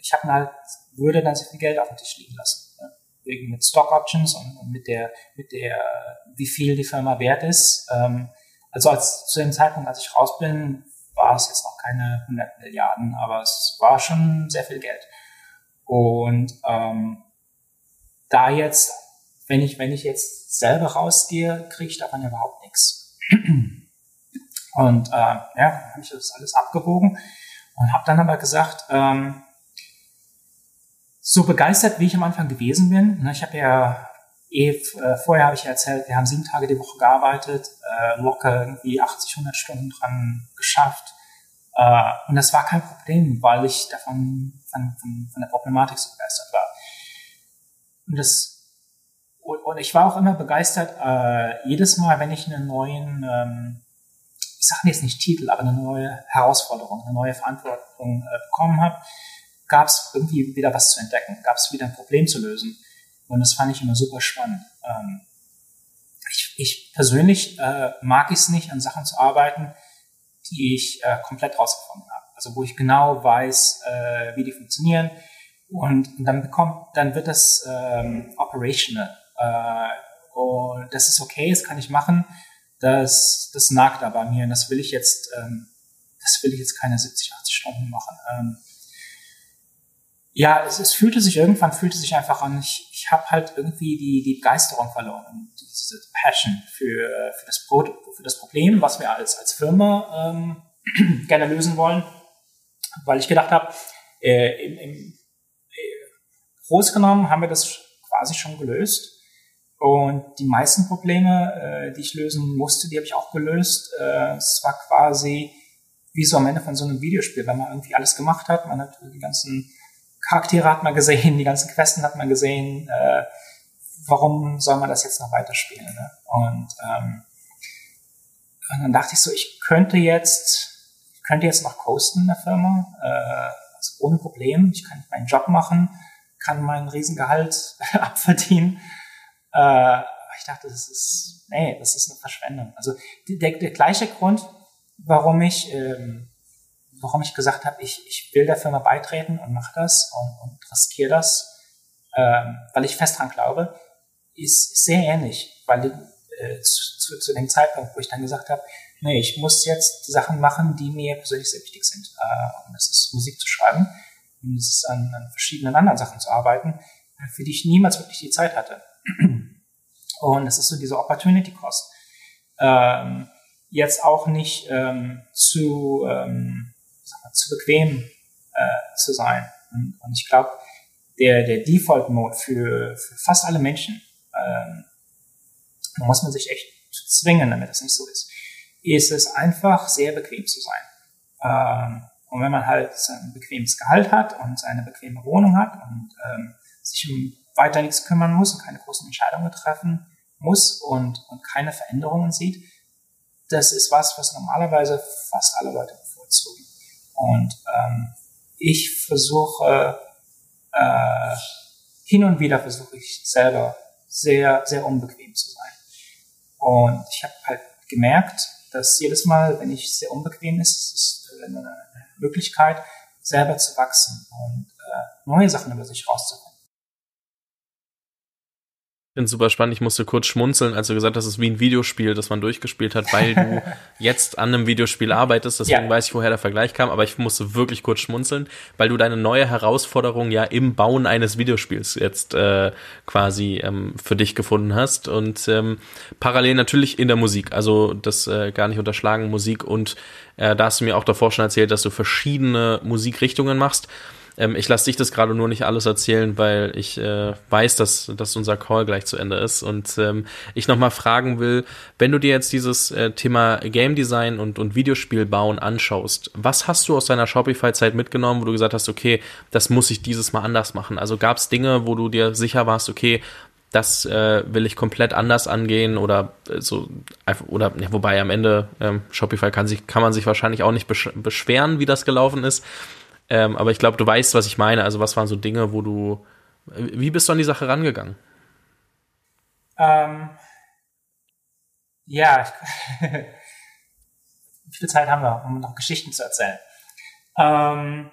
ich habe halt, würde dann sehr viel Geld auf den Tisch liegen lassen. Ne? Wegen mit Stock Options und, und mit der, mit der, wie viel die Firma wert ist. Ähm, also als zu dem Zeitpunkt, als ich raus bin, war es jetzt noch keine 100 Milliarden, aber es war schon sehr viel Geld. Und ähm, da jetzt, wenn ich, wenn ich jetzt selber rausgehe, kriege ich davon überhaupt nichts. Und äh, ja, habe ich das alles abgewogen und habe dann aber gesagt, ähm, so begeistert, wie ich am Anfang gewesen bin, ne, ich habe ja eh, äh, vorher habe ich ja erzählt, wir haben sieben Tage die Woche gearbeitet, äh, locker irgendwie 80, 100 Stunden dran geschafft. Äh, und das war kein Problem, weil ich davon von, von, von der Problematik so begeistert war. Und das und, ich war auch immer begeistert, jedes Mal, wenn ich einen neuen, ähm, ich sage jetzt nicht Titel, aber eine neue Herausforderung, eine neue Verantwortung bekommen habe, gab es irgendwie wieder was zu entdecken, gab es wieder ein Problem zu lösen. Und das fand ich immer super spannend. Ähm, ich, ich persönlich äh, mag es nicht, an Sachen zu arbeiten, die ich äh, komplett rausgefunden habe. Also wo ich genau weiß, äh, wie die funktionieren. Und, dann bekommt, dann wird das ähm, operational. Äh, und das ist okay, das kann ich machen. Das, das nagt aber mir. Und das will ich jetzt, ähm, das will ich jetzt keine 70, 80 Stunden machen. Ähm, ja, es, es fühlte sich irgendwann fühlte sich einfach an. Ich, ich habe halt irgendwie die, die Begeisterung verloren diese Passion für, für, das, Pro, für das Problem, was wir als, als Firma ähm, <clears throat> gerne lösen wollen, weil ich gedacht habe, äh, im, im, äh, groß genommen haben wir das quasi schon gelöst. Und die meisten Probleme, äh, die ich lösen musste, die habe ich auch gelöst. Äh, es war quasi wie so am Ende von so einem Videospiel, wenn man irgendwie alles gemacht hat. Man hat die ganzen Charaktere hat man gesehen, die ganzen Questen hat man gesehen. Äh, warum soll man das jetzt noch weiterspielen? Ne? Und, ähm, und dann dachte ich so, ich könnte jetzt, ich könnte jetzt noch coasten in der Firma, äh, also ohne Problem. Ich kann meinen Job machen, kann mein Riesengehalt <laughs> abverdienen. Äh, ich dachte, das ist, nee, das ist eine Verschwendung. Also der, der gleiche Grund, warum ich, ähm, warum ich gesagt habe, ich, ich will der Firma beitreten und mache das und, und riskiere das, ähm, weil ich fest dran glaube, ist, sehr ähnlich, weil äh, zu, zu, zu dem Zeitpunkt, wo ich dann gesagt habe, nee, ich muss jetzt Sachen machen, die mir persönlich sehr wichtig sind. Äh, und das ist Musik zu schreiben und es ist an, an verschiedenen anderen Sachen zu arbeiten, für die ich niemals wirklich die Zeit hatte. <clears throat> Und das ist so diese Opportunity Cost. Ähm, jetzt auch nicht ähm, zu, ähm, zu bequem äh, zu sein. Und, und ich glaube, der, der Default-Mode für, für fast alle Menschen, ähm, da muss man sich echt zwingen, damit das nicht so ist, ist es einfach sehr bequem zu sein. Ähm, und wenn man halt ein bequemes Gehalt hat und eine bequeme Wohnung hat und ähm, sich um weiter nichts kümmern muss und keine großen Entscheidungen treffen muss und, und keine Veränderungen sieht, das ist was, was normalerweise fast alle Leute bevorzugen. Und ähm, ich versuche, äh, hin und wieder versuche ich selber sehr, sehr unbequem zu sein. Und ich habe halt gemerkt, dass jedes Mal, wenn ich sehr unbequem ist, es ist eine Möglichkeit, selber zu wachsen und äh, neue Sachen über sich rauszufinden. Ich finde super spannend. Ich musste kurz schmunzeln, als du gesagt hast, es ist wie ein Videospiel, das man durchgespielt hat, weil du <laughs> jetzt an einem Videospiel arbeitest. Deswegen ja. weiß ich, woher der Vergleich kam. Aber ich musste wirklich kurz schmunzeln, weil du deine neue Herausforderung ja im Bauen eines Videospiels jetzt äh, quasi ähm, für dich gefunden hast. Und ähm, parallel natürlich in der Musik. Also das äh, gar nicht unterschlagen, Musik. Und äh, da hast du mir auch davor schon erzählt, dass du verschiedene Musikrichtungen machst. Ähm, ich lasse dich das gerade nur nicht alles erzählen, weil ich äh, weiß, dass, dass unser Call gleich zu Ende ist. Und ähm, ich nochmal fragen will, wenn du dir jetzt dieses äh, Thema Game Design und, und Videospiel bauen anschaust, was hast du aus deiner Shopify-Zeit mitgenommen, wo du gesagt hast, okay, das muss ich dieses Mal anders machen? Also gab es Dinge, wo du dir sicher warst, okay, das äh, will ich komplett anders angehen oder äh, so oder ja, wobei am Ende ähm, Shopify kann sich kann man sich wahrscheinlich auch nicht beschweren, wie das gelaufen ist. Ähm, aber ich glaube, du weißt, was ich meine. Also, was waren so Dinge, wo du. Wie bist du an die Sache rangegangen? Ähm, ja, <laughs> wie viel Zeit haben wir, um noch Geschichten zu erzählen? Ähm,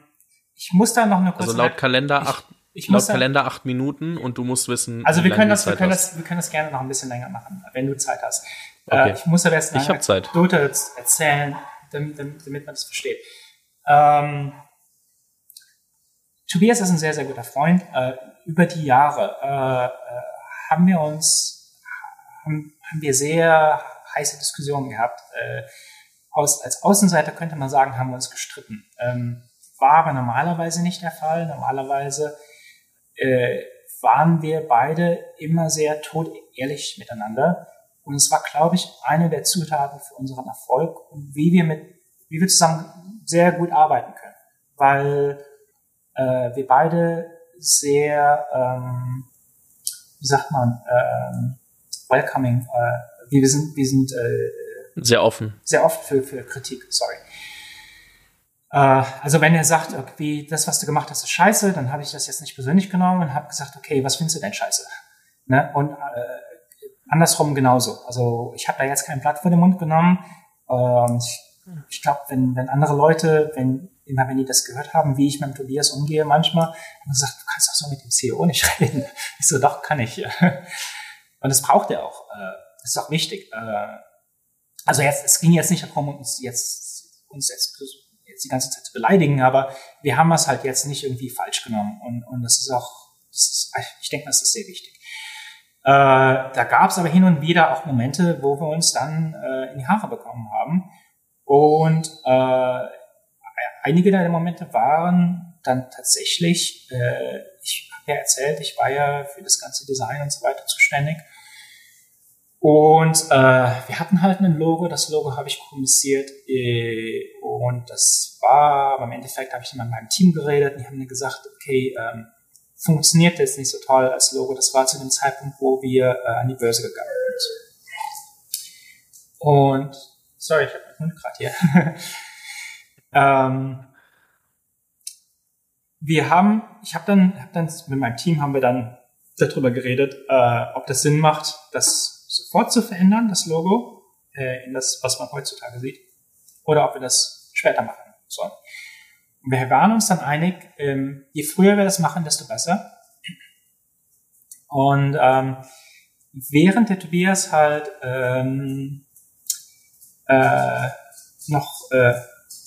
ich muss da noch eine kurze. Also laut Kalender acht. Ich, ich laut Kalender acht Minuten und du musst wissen. Also wir können das, wir können das, wir können das gerne noch ein bisschen länger machen, wenn du Zeit hast. Äh, okay. Äh, ich muss aber jetzt eine Anekdote erzählen, damit, damit, damit man das versteht. Ähm, Tobias ist ein sehr, sehr guter Freund. Äh, über die Jahre äh, äh, haben wir uns, haben, haben wir sehr heiße Diskussionen gehabt. Äh, aus, als Außenseiter könnte man sagen, haben wir uns gestritten. Ähm, war aber normalerweise nicht der Fall. Normalerweise äh, waren wir beide immer sehr todehrlich miteinander. Und es war, glaube ich, eine der Zutaten für unseren Erfolg und wie wir mit, wie wir zusammen sehr gut arbeiten können. Weil äh, wir beide sehr, ähm, wie sagt man, ähm, welcoming, äh, wir sind, wir sind äh, sehr offen. Sehr offen für, für Kritik, sorry. Äh, also wenn er sagt, okay, das, was du gemacht hast, ist scheiße, dann habe ich das jetzt nicht persönlich genommen und habe gesagt, okay, was findest du denn scheiße? Ne? Und äh, andersrum genauso. Also ich habe da jetzt kein Blatt vor den Mund genommen. Äh, ich ich glaube, wenn, wenn andere Leute, wenn immer wenn die das gehört haben, wie ich mit dem Tobias umgehe manchmal, haben gesagt, du kannst doch so mit dem CEO nicht <laughs> reden. Ich so, doch, kann ich. <laughs> Und das braucht er auch. Äh, das ist auch wichtig. Äh, also jetzt, es ging jetzt nicht darum, uns jetzt, uns jetzt, jetzt die ganze Zeit zu beleidigen, aber wir haben es halt jetzt nicht irgendwie falsch genommen. Und, und das ist auch, das ist, ich denke, das ist sehr wichtig. Äh, da gab es aber hin und wieder auch Momente, wo wir uns dann in die Haare bekommen haben. Und äh, einige der Momente waren dann tatsächlich, äh, ich habe ja erzählt, ich war ja für das ganze Design und so weiter zuständig. Und äh, wir hatten halt ein Logo, das Logo habe ich kommuniziert äh, und das war, im Endeffekt habe ich mit meinem Team geredet und die haben mir gesagt, okay, ähm, funktioniert jetzt nicht so toll als Logo. Das war zu dem Zeitpunkt, wo wir äh, an die Börse gegangen sind. Und, sorry, ich habe Hund gerade hier. <laughs> ähm, wir haben, ich habe dann, hab dann mit meinem Team haben wir dann darüber geredet, äh, ob das Sinn macht, das sofort zu verändern, das Logo, äh, in das, was man heutzutage sieht, oder ob wir das später machen sollen. Und wir waren uns dann einig, ähm, je früher wir das machen, desto besser. Und ähm, während der Tobias halt ähm, äh, noch, äh,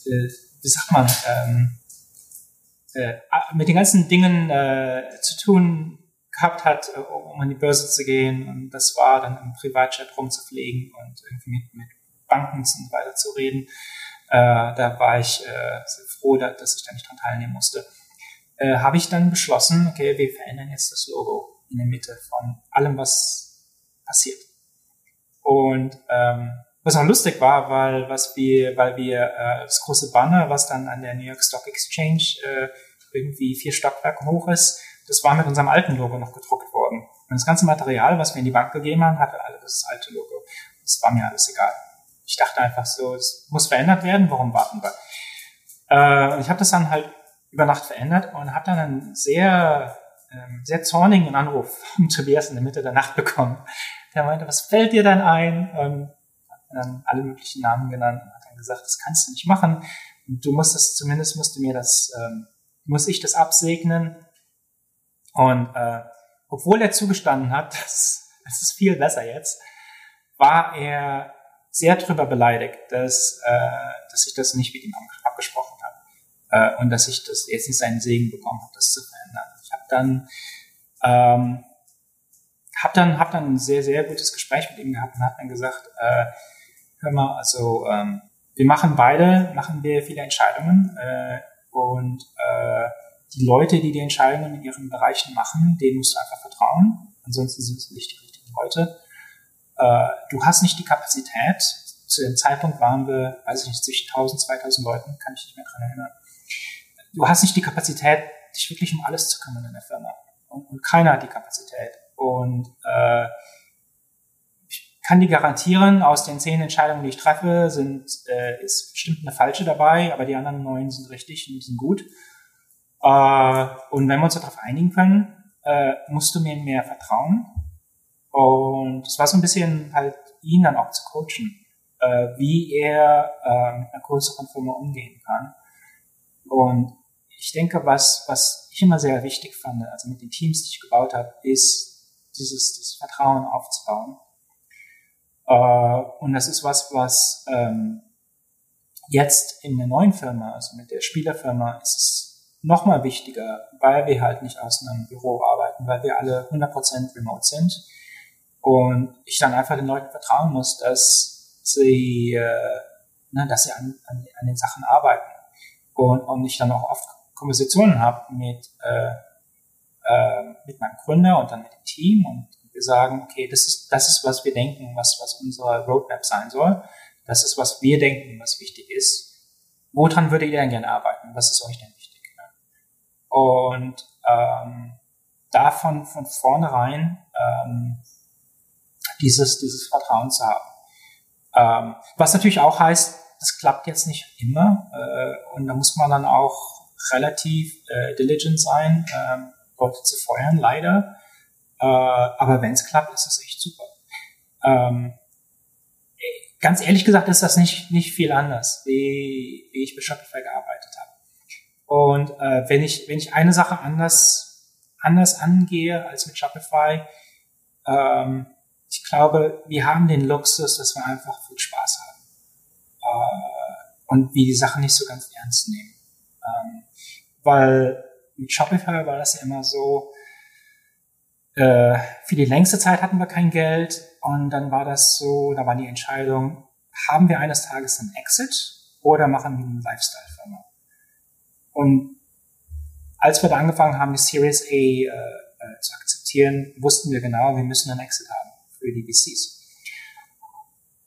äh, wie sagt man, ähm, äh, mit den ganzen Dingen äh, zu tun gehabt hat, äh, um an die Börse zu gehen. Und das war dann im Privatchat rumzufliegen und irgendwie mit, mit Banken und weiter zu reden. Äh, da war ich äh, froh, dass ich da nicht dran teilnehmen musste. Habe ich dann beschlossen, okay, wir verändern jetzt das Logo in der Mitte von allem, was passiert. Und ähm, was auch lustig war, weil was wir, weil wir äh, das große Banner, was dann an der New York Stock Exchange äh, irgendwie vier Stockwerke hoch ist, das war mit unserem alten Logo noch gedruckt worden. Und das ganze Material, was wir in die Bank gegeben haben, hatte alle das alte Logo. Das war mir alles egal. Ich dachte einfach so, es muss verändert werden, warum warten wir? Äh, ich habe das dann halt über Nacht verändert und habe dann einen sehr, ähm, sehr zornigen Anruf von <laughs> Tobias in der Mitte der Nacht bekommen. Der meinte, was fällt dir dann ein? Und dann alle möglichen Namen genannt und hat dann gesagt, das kannst du nicht machen. Und du musst das, zumindest musst du mir das, ähm, muss ich das absegnen. Und äh, obwohl er zugestanden hat, <laughs> das, das ist viel besser jetzt, war er sehr drüber beleidigt, dass, äh, dass ich das nicht mit ihm abgesprochen habe äh, und dass ich das jetzt nicht seinen Segen bekommen habe, das zu verändern. Ich habe dann ähm, hab dann hab dann ein sehr sehr gutes Gespräch mit ihm gehabt und habe dann gesagt, äh, hör mal, also ähm, wir machen beide machen wir viele Entscheidungen äh, und äh, die Leute, die die Entscheidungen in ihren Bereichen machen, denen musst du einfach vertrauen. Ansonsten sind es nicht die richtigen Leute. Äh, du hast nicht die Kapazität. Zu dem Zeitpunkt waren wir, weiß ich nicht, zwischen 1000, 2000 Leuten, kann ich nicht mehr dran erinnern. Du hast nicht die Kapazität, dich wirklich um alles zu kümmern in der Firma. Und, und keiner hat die Kapazität. Und äh, kann dir garantieren, aus den zehn Entscheidungen, die ich treffe, sind, äh, ist bestimmt eine falsche dabei, aber die anderen neun sind richtig und sind gut. Äh, und wenn wir uns darauf einigen können, äh, musst du mir mehr vertrauen. Und es war so ein bisschen halt ihn dann auch zu coachen, äh, wie er äh, mit einer größeren Firma umgehen kann. Und ich denke, was, was ich immer sehr wichtig fand, also mit den Teams, die ich gebaut habe, ist dieses, dieses Vertrauen aufzubauen. Äh, und das ist was, was ähm, jetzt in der neuen Firma, also mit der Spielerfirma, ist es nochmal wichtiger, weil wir halt nicht aus einem Büro arbeiten, weil wir alle 100% remote sind. Und ich dann einfach den Leuten vertrauen muss, dass sie, äh, ne, dass sie an, an, an den Sachen arbeiten. Und, und ich dann auch oft Konversationen habe mit, äh, äh, mit meinem Gründer und dann mit dem Team und wir sagen, okay, das ist, das ist, was wir denken, was, was unsere Roadmap sein soll. Das ist, was wir denken, was wichtig ist. Woran würdet ihr denn gerne arbeiten? Was ist euch denn und ähm, davon von vornherein ähm, dieses, dieses Vertrauen zu haben. Ähm, was natürlich auch heißt, das klappt jetzt nicht immer äh, und da muss man dann auch relativ äh, diligent sein, äh, Leute zu feuern, leider. Äh, aber wenn es klappt, ist es echt super. Ähm, ganz ehrlich gesagt ist das nicht, nicht viel anders, wie, wie ich bei Shopify gearbeitet habe. Und äh, wenn ich wenn ich eine Sache anders anders angehe als mit Shopify, ähm, ich glaube, wir haben den Luxus, dass wir einfach viel Spaß haben äh, und wir die Sachen nicht so ganz ernst nehmen, ähm, weil mit Shopify war das ja immer so. Äh, für die längste Zeit hatten wir kein Geld und dann war das so, da war die Entscheidung, haben wir eines Tages einen Exit oder machen wir eine Lifestyle-Firma? Und als wir da angefangen haben, die Series A äh, äh, zu akzeptieren, wussten wir genau, wir müssen einen Exit haben für die VCs.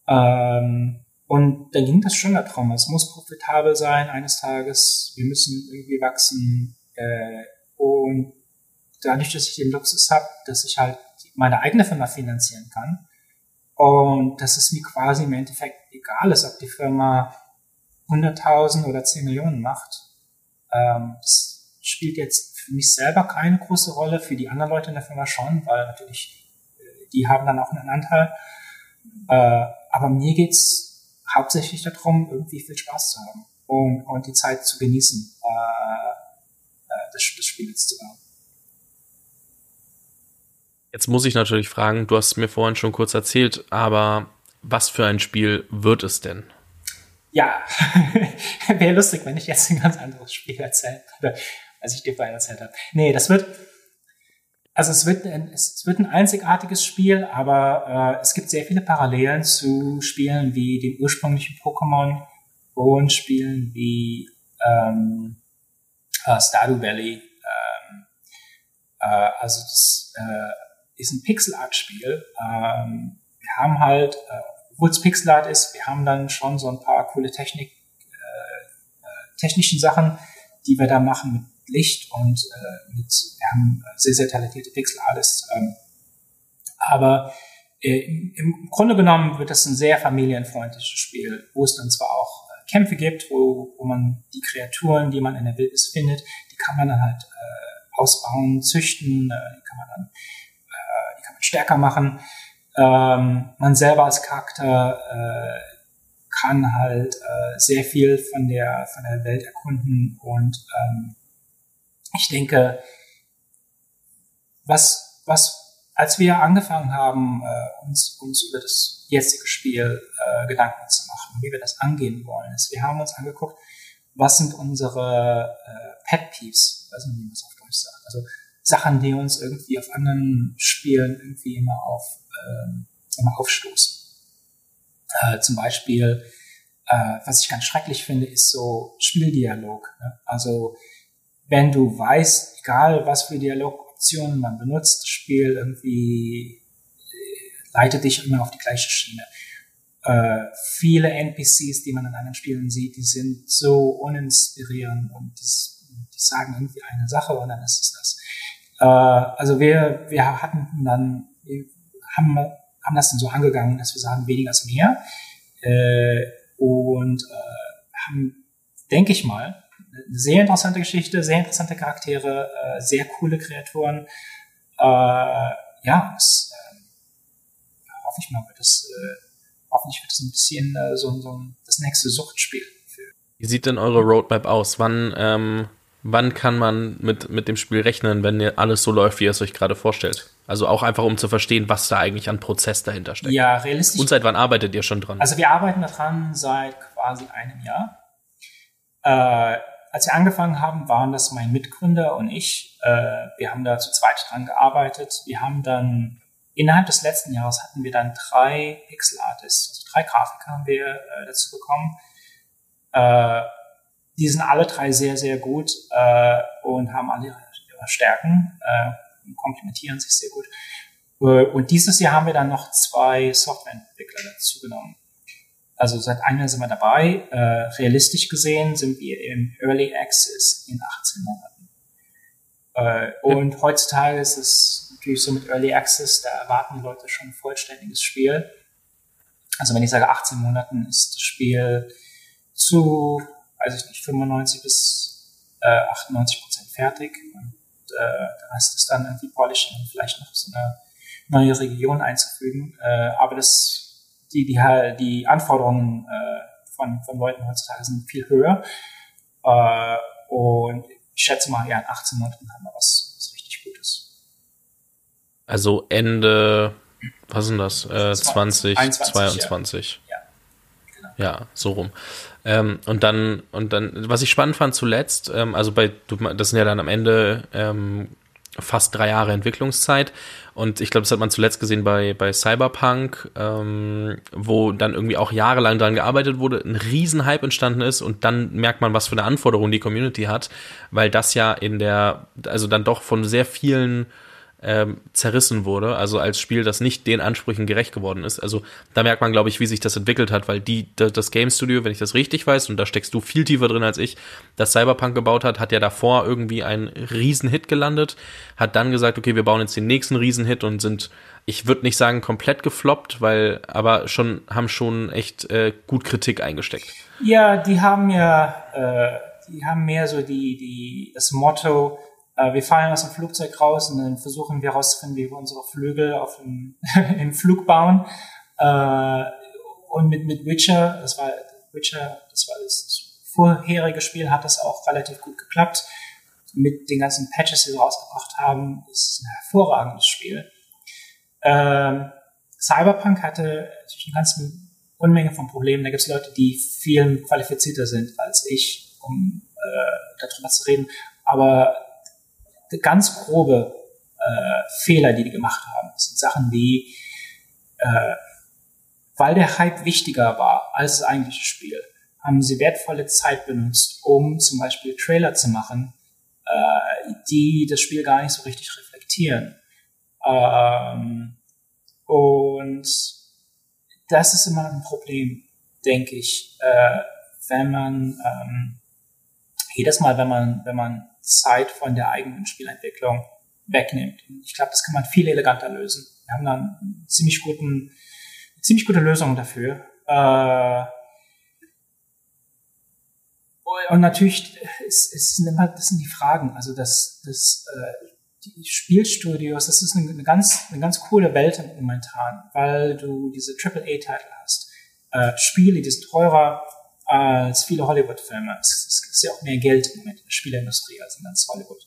Ähm, und da ging das schon darum, es muss profitabel sein eines Tages, wir müssen irgendwie wachsen. Äh, und dadurch, dass ich den Luxus habe, dass ich halt meine eigene Firma finanzieren kann und dass es mir quasi im Endeffekt egal ist, ob die Firma 100.000 oder 10 Millionen macht, ähm, das spielt jetzt für mich selber keine große Rolle, für die anderen Leute in der Firma schon, weil natürlich äh, die haben dann auch einen Anteil. Äh, aber mir geht's hauptsächlich darum, irgendwie viel Spaß zu haben und, und die Zeit zu genießen, äh, äh das, das Spiel jetzt zu bauen. Jetzt muss ich natürlich fragen, du hast mir vorhin schon kurz erzählt, aber was für ein Spiel wird es denn? Ja, <laughs> wäre lustig, wenn ich jetzt ein ganz anderes Spiel erzählen würde, als ich dir vorhin erzählt habe. Nee, das wird, also es wird, ein, es wird ein einzigartiges Spiel, aber äh, es gibt sehr viele Parallelen zu Spielen wie dem ursprünglichen Pokémon und Spielen wie ähm, äh, Stardew Valley. Ähm, äh, also das äh, ist ein Pixel-Art-Spiel. Ähm, wir haben halt, äh, obwohl es Pixel-Art ist, wir haben dann schon so ein paar coole Technik, äh, äh, technischen Sachen, die wir da machen mit Licht und äh, mit, wir haben sehr, sehr talentierte Pixel-Artists. Ähm, aber äh, im, im Grunde genommen wird das ein sehr familienfreundliches Spiel, wo es dann zwar auch äh, Kämpfe gibt, wo, wo man die Kreaturen, die man in der Wildnis findet, die kann man dann halt äh, ausbauen, züchten, äh, die kann man dann stärker machen. Ähm, man selber als Charakter äh, kann halt äh, sehr viel von der von der Welt erkunden und ähm, ich denke, was was als wir angefangen haben, äh, uns uns über das jetzige Spiel äh, Gedanken zu machen, wie wir das angehen wollen, ist, wir haben uns angeguckt, was sind unsere äh, Pet Peeves, also wie man es auf Deutsch sagt, also Sachen, die uns irgendwie auf anderen Spielen irgendwie immer auf ähm, immer aufstoßen. Äh, zum Beispiel, äh, was ich ganz schrecklich finde, ist so Spieldialog. Ne? Also wenn du weißt, egal was für Dialogoptionen man benutzt, das Spiel irgendwie äh, leitet dich immer auf die gleiche Schiene. Äh, viele NPCs, die man in anderen Spielen sieht, die sind so uninspirierend und das, die sagen irgendwie eine Sache und dann ist es das. Äh, also wir, wir hatten dann, wir haben, haben das dann so angegangen, dass wir sagen, weniger ist mehr. Äh, und äh, haben, denke ich mal, eine sehr interessante Geschichte, sehr interessante Charaktere, äh, sehr coole Kreaturen. Äh, ja, das äh, hoffe ich mal, wird das, äh, hoffentlich wird das ein bisschen äh, so, so das nächste Suchtspiel. Wie sieht denn eure Roadmap aus? Wann ähm, wann kann man mit, mit dem Spiel rechnen, wenn alles so läuft, wie ihr es euch gerade vorstellt? Also auch einfach, um zu verstehen, was da eigentlich an Prozess dahinter steckt. Ja, realistisch. Und seit wann arbeitet ihr schon dran? Also wir arbeiten daran seit quasi einem Jahr. Äh, als wir angefangen haben, waren das mein Mitgründer und ich. Äh, wir haben da zu zweit dran gearbeitet. Wir haben dann innerhalb des letzten Jahres hatten wir dann drei Pixel Artists, also drei Grafiker haben wir äh, dazu bekommen. Die sind alle drei sehr, sehr gut äh, und haben alle ihre, ihre Stärken äh, und komplementieren sich sehr gut. Äh, und dieses Jahr haben wir dann noch zwei Softwareentwickler dazu genommen. Also seit einem Jahr sind wir dabei. Äh, realistisch gesehen sind wir im Early Access in 18 Monaten. Äh, und heutzutage ist es natürlich so mit Early Access, da erwarten die Leute schon ein vollständiges Spiel. Also wenn ich sage 18 Monaten ist das Spiel zu weiß ich nicht, 95 bis äh, 98 Prozent fertig und äh, der Rest ist dann irgendwie polishing und vielleicht noch so eine neue Region einzufügen. Äh, aber das, die, die, die Anforderungen äh, von, von Leuten heutzutage sind viel höher. Äh, und ich schätze mal, ja, in 18 Monaten haben wir was, was richtig Gutes. Also Ende, was sind das? Äh, 20, 2022. Ja. ja. Ja, so rum. Ähm, und dann, und dann, was ich spannend fand zuletzt, ähm, also bei, das sind ja dann am Ende ähm, fast drei Jahre Entwicklungszeit. Und ich glaube, das hat man zuletzt gesehen bei, bei Cyberpunk, ähm, wo dann irgendwie auch jahrelang dran gearbeitet wurde, ein Riesenhype entstanden ist und dann merkt man, was für eine Anforderung die Community hat, weil das ja in der, also dann doch von sehr vielen ähm, zerrissen wurde, also als Spiel, das nicht den Ansprüchen gerecht geworden ist. Also da merkt man, glaube ich, wie sich das entwickelt hat, weil die, das Game Studio, wenn ich das richtig weiß, und da steckst du viel tiefer drin als ich, das Cyberpunk gebaut hat, hat ja davor irgendwie einen Riesenhit gelandet, hat dann gesagt, okay, wir bauen jetzt den nächsten Riesenhit und sind, ich würde nicht sagen komplett gefloppt, weil, aber schon, haben schon echt äh, gut Kritik eingesteckt. Ja, die haben ja, äh, die haben mehr so die, die, das Motto, wir fallen aus dem Flugzeug raus und dann versuchen wir herauszufinden, wie wir unsere Flügel auf dem, <laughs> im Flug bauen. Äh, und mit, mit Witcher, das war Witcher, das war das vorherige Spiel, hat das auch relativ gut geklappt. Mit den ganzen Patches, die sie rausgebracht haben, ist ein hervorragendes Spiel. Ähm, Cyberpunk hatte natürlich eine ganze Unmenge von Problemen. Da gibt es Leute, die viel qualifizierter sind als ich, um äh, darüber zu reden. Aber ganz grobe äh, Fehler, die die gemacht haben, sind Sachen wie, äh, weil der Hype wichtiger war als das eigentliche Spiel, haben sie wertvolle Zeit benutzt, um zum Beispiel Trailer zu machen, äh, die das Spiel gar nicht so richtig reflektieren. Ähm, und das ist immer ein Problem, denke ich, äh, wenn man ähm, jedes Mal, wenn man wenn man Zeit von der eigenen Spielentwicklung wegnimmt. Ich glaube, das kann man viel eleganter lösen. Wir haben dann ziemlich guten, ziemlich gute Lösung dafür. Äh, und natürlich ist, ist immer, das sind die Fragen. Also das, das äh, die Spielstudios, das ist eine, eine, ganz, eine ganz coole Welt momentan, weil du diese AAA-Titel hast. Äh, Spiele, die sind teurer als viele Hollywood-Filme. Es, ist ja auch mehr Geld im Moment in der Spieleindustrie als in ganz Hollywood.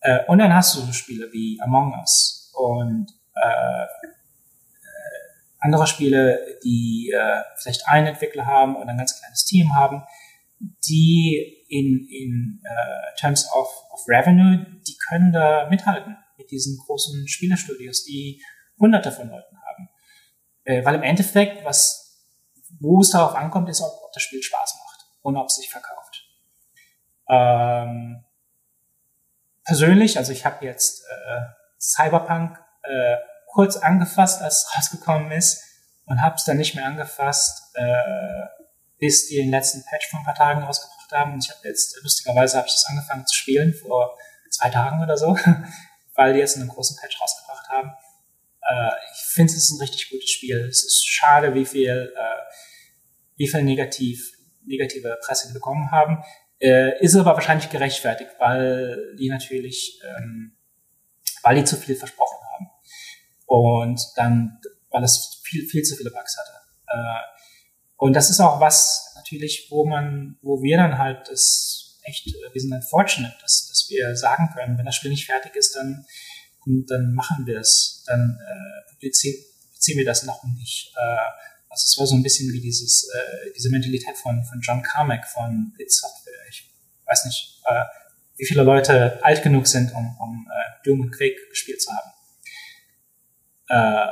Äh, und dann hast du so Spiele wie Among Us und äh, äh, andere Spiele, die äh, vielleicht einen Entwickler haben oder ein ganz kleines Team haben, die in, in uh, terms of, of revenue, die können da mithalten mit diesen großen Spielestudios, die hunderte von Leuten haben. Äh, weil im Endeffekt, was, wo es darauf ankommt, ist, ob, ob das Spiel Spaß macht und ob es sich verkauft. Ähm, persönlich, also ich habe jetzt äh, Cyberpunk äh, kurz angefasst, als es rausgekommen ist und habe es dann nicht mehr angefasst, äh, bis die den letzten Patch vor ein paar Tagen rausgebracht haben. Und ich habe jetzt, lustigerweise habe ich das angefangen zu spielen vor zwei Tagen oder so, <laughs> weil die jetzt einen großen Patch rausgebracht haben. Äh, ich finde, es ist ein richtig gutes Spiel. Es ist schade, wie viel, äh, wie viel negativ, negative Presse die bekommen haben. Äh, ist aber wahrscheinlich gerechtfertigt, weil die natürlich, ähm, weil die zu viel versprochen haben. Und dann, weil es viel, viel zu viele Bugs hatte. Äh, und das ist auch was natürlich, wo man, wo wir dann halt das echt, wir sind dann fortunate, dass, dass wir sagen können, wenn das Spiel nicht fertig ist, dann, dann machen wir es, dann äh, publizieren, wir das noch nicht. Äh, also es war so ein bisschen wie dieses, äh, diese Mentalität von, von John Carmack von Bit Software. Ich weiß nicht, äh, wie viele Leute alt genug sind, um, um äh, Doom und Quake gespielt zu haben. Äh,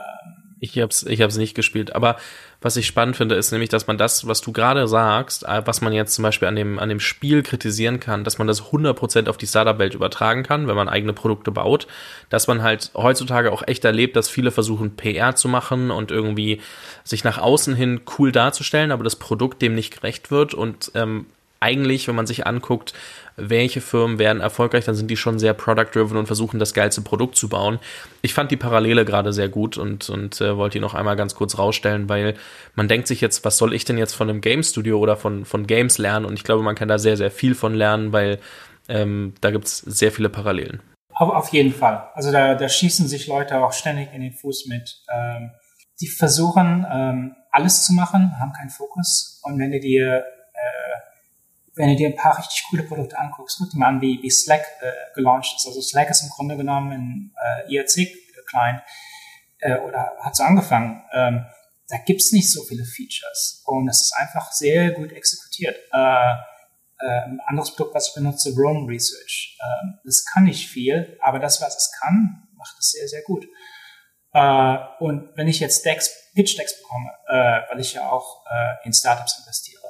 ich hab's, ich hab's nicht gespielt, aber was ich spannend finde, ist nämlich, dass man das, was du gerade sagst, äh, was man jetzt zum Beispiel an dem, an dem Spiel kritisieren kann, dass man das 100% auf die Startup-Welt übertragen kann, wenn man eigene Produkte baut, dass man halt heutzutage auch echt erlebt, dass viele versuchen, PR zu machen und irgendwie sich nach außen hin cool darzustellen, aber das Produkt dem nicht gerecht wird. Und ähm, eigentlich, wenn man sich anguckt, welche Firmen werden erfolgreich, dann sind die schon sehr product-driven und versuchen, das geilste Produkt zu bauen. Ich fand die Parallele gerade sehr gut und, und äh, wollte die noch einmal ganz kurz rausstellen, weil man denkt sich jetzt, was soll ich denn jetzt von einem Game Studio oder von, von Games lernen? Und ich glaube, man kann da sehr, sehr viel von lernen, weil ähm, da gibt's sehr viele Parallelen. Auf, auf jeden Fall. Also da, da schießen sich Leute auch ständig in den Fuß mit. Ähm, die versuchen, ähm, alles zu machen, haben keinen Fokus. Und wenn du dir wenn du dir ein paar richtig coole Produkte anguckst, guck dir mal an, wie, wie Slack äh, gelauncht ist. Also Slack ist im Grunde genommen ein äh, IRC-Client äh, oder hat so angefangen. Ähm, da gibt's nicht so viele Features und es ist einfach sehr gut exekutiert. Äh, äh, ein anderes Produkt, was ich benutze, Roam Research. Äh, das kann nicht viel, aber das, was es kann, macht es sehr, sehr gut. Äh, und wenn ich jetzt Decks, Pitch Decks bekomme, äh, weil ich ja auch äh, in Startups investiere,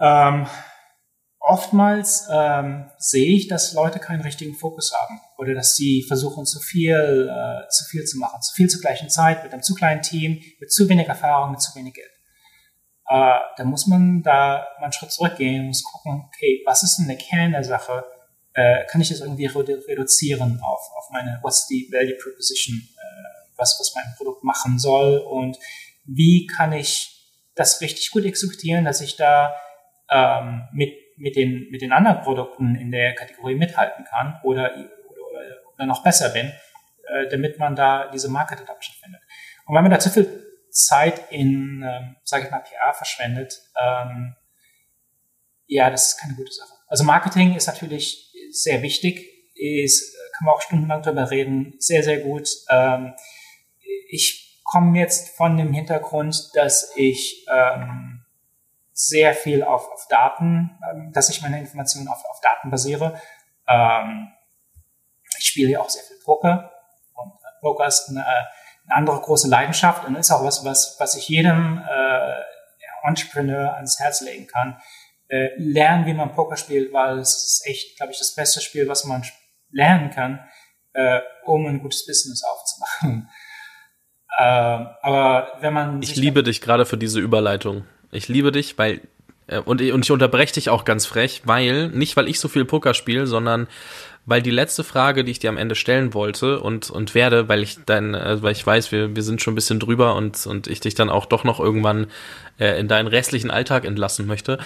ähm, oftmals ähm, sehe ich, dass Leute keinen richtigen Fokus haben oder dass sie versuchen, zu viel, äh, zu viel zu machen, zu viel zur gleichen Zeit mit einem zu kleinen Team, mit zu wenig Erfahrung, mit zu wenig Geld. Äh, da muss man da mal einen Schritt zurückgehen muss gucken, okay, was ist denn der Kern der Sache? Äh, kann ich das irgendwie reduzieren auf, auf meine, what's the value proposition, äh, was, was mein Produkt machen soll und wie kann ich das richtig gut exekutieren, dass ich da ähm, mit, mit den, mit den anderen Produkten in der Kategorie mithalten kann oder, oder, oder noch besser bin, äh, damit man da diese Market Adoption findet. Und wenn man da zu viel Zeit in, ähm, sage ich mal, PR verschwendet, ähm, ja, das ist keine gute Sache. Also Marketing ist natürlich sehr wichtig, ist, kann man auch stundenlang darüber reden, sehr, sehr gut. Ähm, ich komme jetzt von dem Hintergrund, dass ich ähm, sehr viel auf, auf Daten, ähm, dass ich meine Informationen auf, auf Daten basiere. Ähm, ich spiele ja auch sehr viel Poker und äh, Poker ist eine, eine andere große Leidenschaft und ist auch was, was, was ich jedem äh, Entrepreneur ans Herz legen kann. Äh, lernen, wie man Poker spielt, weil es ist echt, glaube ich, das beste Spiel, was man lernen kann, äh, um ein gutes Business aufzumachen. <laughs> äh, aber wenn man ich liebe dich gerade für diese Überleitung. Ich liebe dich, weil äh, und, und ich unterbreche dich auch ganz frech, weil nicht weil ich so viel Poker spiele, sondern weil die letzte Frage, die ich dir am Ende stellen wollte und, und werde, weil ich dein, äh, weil ich weiß, wir, wir sind schon ein bisschen drüber und, und ich dich dann auch doch noch irgendwann äh, in deinen restlichen Alltag entlassen möchte.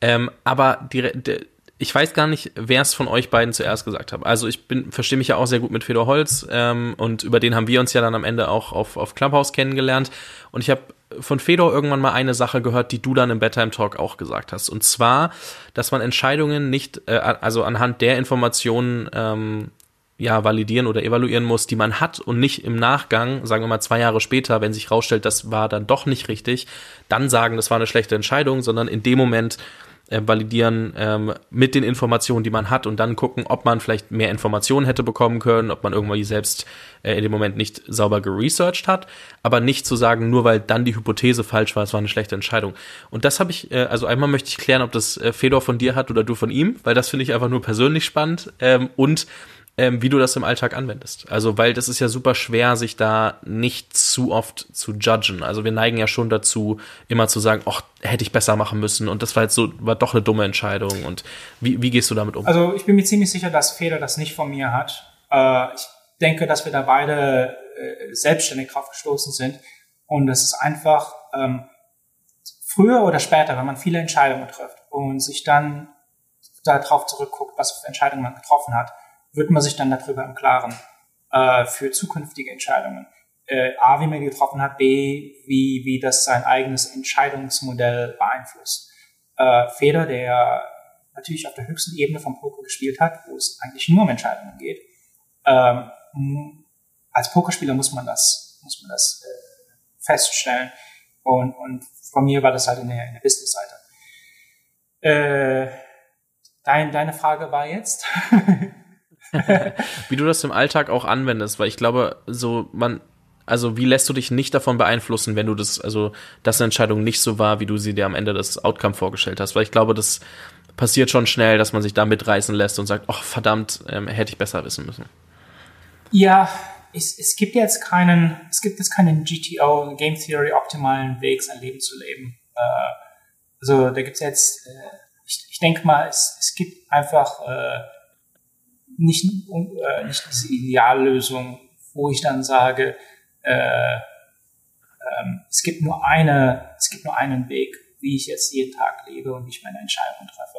Ähm, aber die, die, ich weiß gar nicht, wer es von euch beiden zuerst gesagt hat. Also ich bin, verstehe mich ja auch sehr gut mit Fedor Holz ähm, und über den haben wir uns ja dann am Ende auch auf, auf Clubhouse kennengelernt. Und ich habe von Fedor irgendwann mal eine Sache gehört, die du dann im Bedtime Talk auch gesagt hast. Und zwar, dass man Entscheidungen nicht, äh, also anhand der Informationen ähm, ja, validieren oder evaluieren muss, die man hat und nicht im Nachgang, sagen wir mal zwei Jahre später, wenn sich rausstellt, das war dann doch nicht richtig, dann sagen, das war eine schlechte Entscheidung, sondern in dem Moment äh, validieren ähm, mit den Informationen, die man hat und dann gucken, ob man vielleicht mehr Informationen hätte bekommen können, ob man irgendwie selbst äh, in dem Moment nicht sauber geresearched hat, aber nicht zu sagen, nur weil dann die Hypothese falsch war, es war eine schlechte Entscheidung. Und das habe ich, äh, also einmal möchte ich klären, ob das äh, Fedor von dir hat oder du von ihm, weil das finde ich einfach nur persönlich spannend ähm, und ähm, wie du das im Alltag anwendest. Also, weil das ist ja super schwer, sich da nicht zu oft zu judgen. Also wir neigen ja schon dazu, immer zu sagen, ach, hätte ich besser machen müssen und das war jetzt so, war doch eine dumme Entscheidung. Und wie, wie gehst du damit um? Also ich bin mir ziemlich sicher, dass Feder das nicht von mir hat. Äh, ich denke, dass wir da beide äh, selbstständig drauf gestoßen sind. Und es ist einfach ähm, früher oder später, wenn man viele Entscheidungen trifft und sich dann darauf zurückguckt, was für Entscheidungen man getroffen hat, wird man sich dann darüber im Klaren äh, für zukünftige Entscheidungen. Äh, A, wie man die getroffen hat, B, wie, wie das sein eigenes Entscheidungsmodell beeinflusst. Äh, Feder, der natürlich auf der höchsten Ebene vom Poker gespielt hat, wo es eigentlich nur um Entscheidungen geht. Ähm, als Pokerspieler muss man das, muss man das äh, feststellen. Und, und von mir war das halt in der, in der Business-Seite. Äh, dein, deine Frage war jetzt? <laughs> <laughs> wie du das im Alltag auch anwendest, weil ich glaube, so man, also wie lässt du dich nicht davon beeinflussen, wenn du das, also dass eine Entscheidung nicht so war, wie du sie dir am Ende des Outcome vorgestellt hast, weil ich glaube, das passiert schon schnell, dass man sich da mitreißen lässt und sagt, ach verdammt, ähm, hätte ich besser wissen müssen. Ja, es, es gibt jetzt keinen, es gibt jetzt keinen GTO, Game Theory optimalen Weg, sein Leben zu leben. Äh, also da gibt's jetzt, äh, ich, ich denke mal, es, es gibt einfach äh, nicht, äh, nicht diese Ideallösung, wo ich dann sage, äh, ähm, es gibt nur eine, es gibt nur einen Weg, wie ich jetzt jeden Tag lebe und wie ich meine Entscheidungen treffe.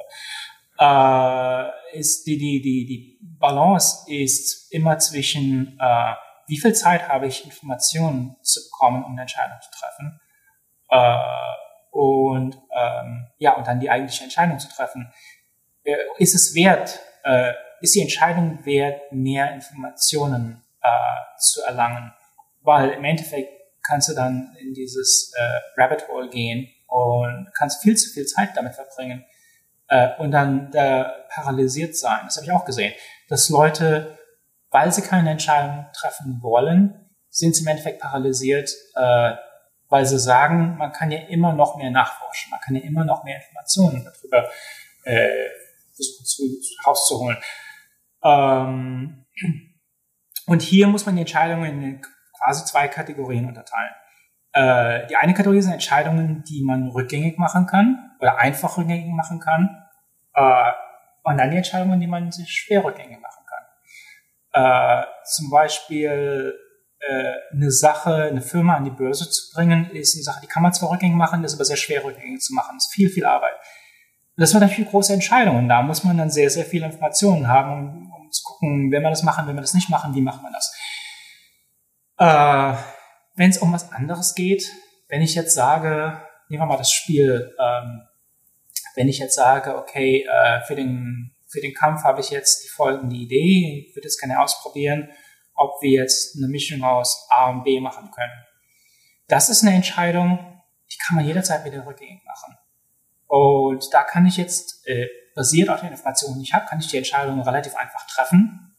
Äh, ist die, die, die, die Balance ist immer zwischen, äh, wie viel Zeit habe ich, Informationen zu bekommen, um eine Entscheidung zu treffen, äh, und ähm, ja, und dann die eigentliche Entscheidung zu treffen. Äh, ist es wert, äh, ist die Entscheidung wert, mehr Informationen äh, zu erlangen. Weil im Endeffekt kannst du dann in dieses äh, Rabbit Hole gehen und kannst viel zu viel Zeit damit verbringen äh, und dann da paralysiert sein. Das habe ich auch gesehen, dass Leute, weil sie keine Entscheidung treffen wollen, sind sie im Endeffekt paralysiert, äh, weil sie sagen, man kann ja immer noch mehr nachforschen, man kann ja immer noch mehr Informationen darüber äh, versuchen zu, rauszuholen. Ähm, und hier muss man die Entscheidungen in quasi zwei Kategorien unterteilen. Äh, die eine Kategorie sind Entscheidungen, die man rückgängig machen kann oder einfach rückgängig machen kann. Äh, und dann die Entscheidungen, die man sich schwer rückgängig machen kann. Äh, zum Beispiel äh, eine Sache, eine Firma an die Börse zu bringen, ist eine Sache, die kann man zwar rückgängig machen, ist aber sehr schwer rückgängig zu machen. Das ist viel, viel Arbeit. das sind natürlich große Entscheidungen. Da muss man dann sehr, sehr viele Informationen haben, um, gucken, will man das machen, will man das nicht machen, wie macht man das. Äh, wenn es um was anderes geht, wenn ich jetzt sage, nehmen wir mal das Spiel, ähm, wenn ich jetzt sage, okay, äh, für den für den Kampf habe ich jetzt die folgende Idee, ich würde jetzt gerne ausprobieren, ob wir jetzt eine Mischung aus A und B machen können. Das ist eine Entscheidung, die kann man jederzeit wieder rückgängig machen. Und da kann ich jetzt, äh, basiert auf den Informationen, die ich habe, kann ich die Entscheidung relativ einfach treffen.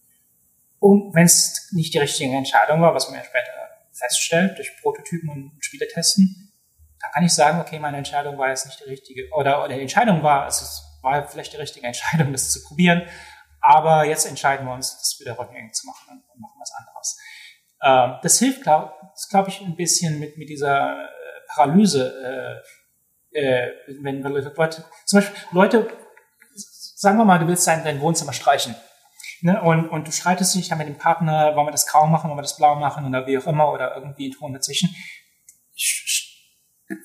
Und wenn es nicht die richtige Entscheidung war, was man ja später feststellt durch Prototypen und Spiele testen, dann kann ich sagen, okay, meine Entscheidung war jetzt nicht die richtige, oder, oder die Entscheidung war, es war vielleicht die richtige Entscheidung, das zu probieren, aber jetzt entscheiden wir uns, das wieder rückgängig zu machen und machen was anderes. Ähm, das hilft, glaube glaub ich, ein bisschen mit, mit dieser äh, Paralyse, äh, äh, wenn Leute, zum Beispiel Leute, sagen wir mal, du willst dein, dein Wohnzimmer streichen. Ne? Und, und du streitest dich dann mit dem Partner, wollen wir das grau machen, wollen wir das blau machen oder wie auch immer oder irgendwie ein Ton dazwischen.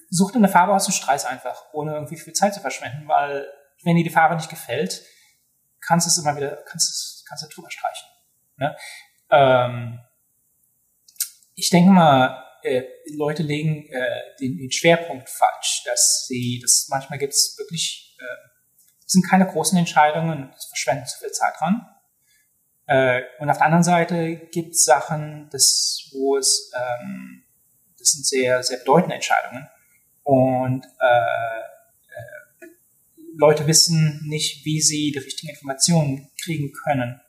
Such dir eine Farbe aus und streiß einfach, ohne irgendwie viel Zeit zu verschwenden, weil wenn dir die Farbe nicht gefällt, kannst du es immer wieder, kannst du, kannst drüber streichen. Ne? Ähm, ich denke mal, äh, Leute legen äh, den, den Schwerpunkt falsch, dass sie, das manchmal gibt es wirklich, äh, sind keine großen Entscheidungen, es verschwenden zu viel Zeit dran. Äh, und auf der anderen Seite gibt es Sachen, das, wo es, ähm, das sind sehr, sehr bedeutende Entscheidungen. Und äh, äh, Leute wissen nicht, wie sie die richtigen Informationen kriegen können,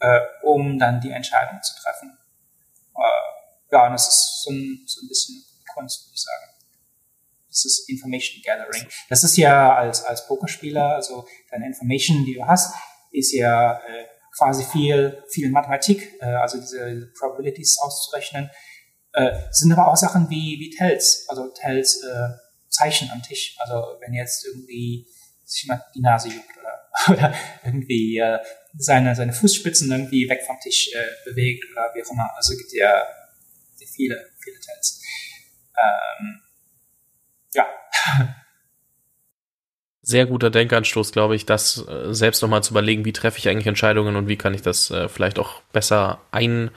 äh, um dann die Entscheidung zu treffen. Äh, ja, und das ist so ein, so ein bisschen Kunst, würde ich sagen. Das ist Information Gathering. Das ist ja als, als Pokerspieler, also deine Information, die du hast, ist ja äh, quasi viel, viel Mathematik, äh, also diese Probabilities auszurechnen. Äh, sind aber auch Sachen wie, wie Tells, also Tells äh, Zeichen am Tisch. Also wenn jetzt irgendwie sich mal die Nase juckt oder, <laughs> oder irgendwie äh, seine, seine Fußspitzen irgendwie weg vom Tisch äh, bewegt oder wie auch immer. Also gibt ja viele, viele Tells. Ähm, ja. <laughs> Sehr guter Denkanstoß, glaube ich, das äh, selbst nochmal zu überlegen, wie treffe ich eigentlich Entscheidungen und wie kann ich das äh, vielleicht auch besser ein,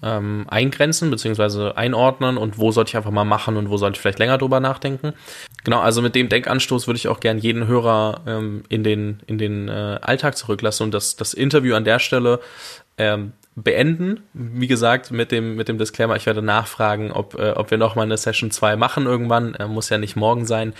ähm, eingrenzen bzw. einordnen und wo sollte ich einfach mal machen und wo sollte ich vielleicht länger drüber nachdenken. Genau, also mit dem Denkanstoß würde ich auch gern jeden Hörer ähm, in den, in den äh, Alltag zurücklassen und das, das Interview an der Stelle ähm, beenden. Wie gesagt, mit dem, mit dem Disclaimer, ich werde nachfragen, ob, äh, ob wir noch mal eine Session 2 machen irgendwann. Äh, muss ja nicht morgen sein.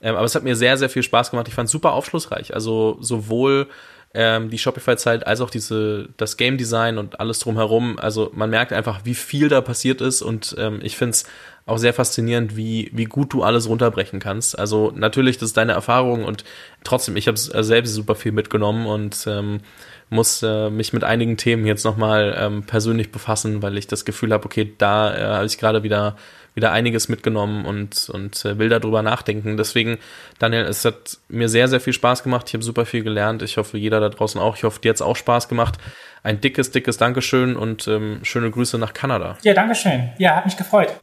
Ähm, aber es hat mir sehr, sehr viel Spaß gemacht. Ich fand es super aufschlussreich. Also sowohl ähm, die Shopify-Zeit als auch diese, das Game Design und alles drumherum. Also man merkt einfach, wie viel da passiert ist und ähm, ich finde es auch sehr faszinierend, wie, wie gut du alles runterbrechen kannst. Also natürlich, das ist deine Erfahrung und trotzdem, ich habe selbst super viel mitgenommen und ähm, muss äh, mich mit einigen Themen jetzt nochmal ähm, persönlich befassen, weil ich das Gefühl habe, okay, da äh, habe ich gerade wieder wieder einiges mitgenommen und, und äh, will darüber nachdenken. Deswegen, Daniel, es hat mir sehr, sehr viel Spaß gemacht. Ich habe super viel gelernt. Ich hoffe, jeder da draußen auch. Ich hoffe, dir hat es auch Spaß gemacht. Ein dickes, dickes Dankeschön und ähm, schöne Grüße nach Kanada. Ja, Dankeschön. Ja, hat mich gefreut.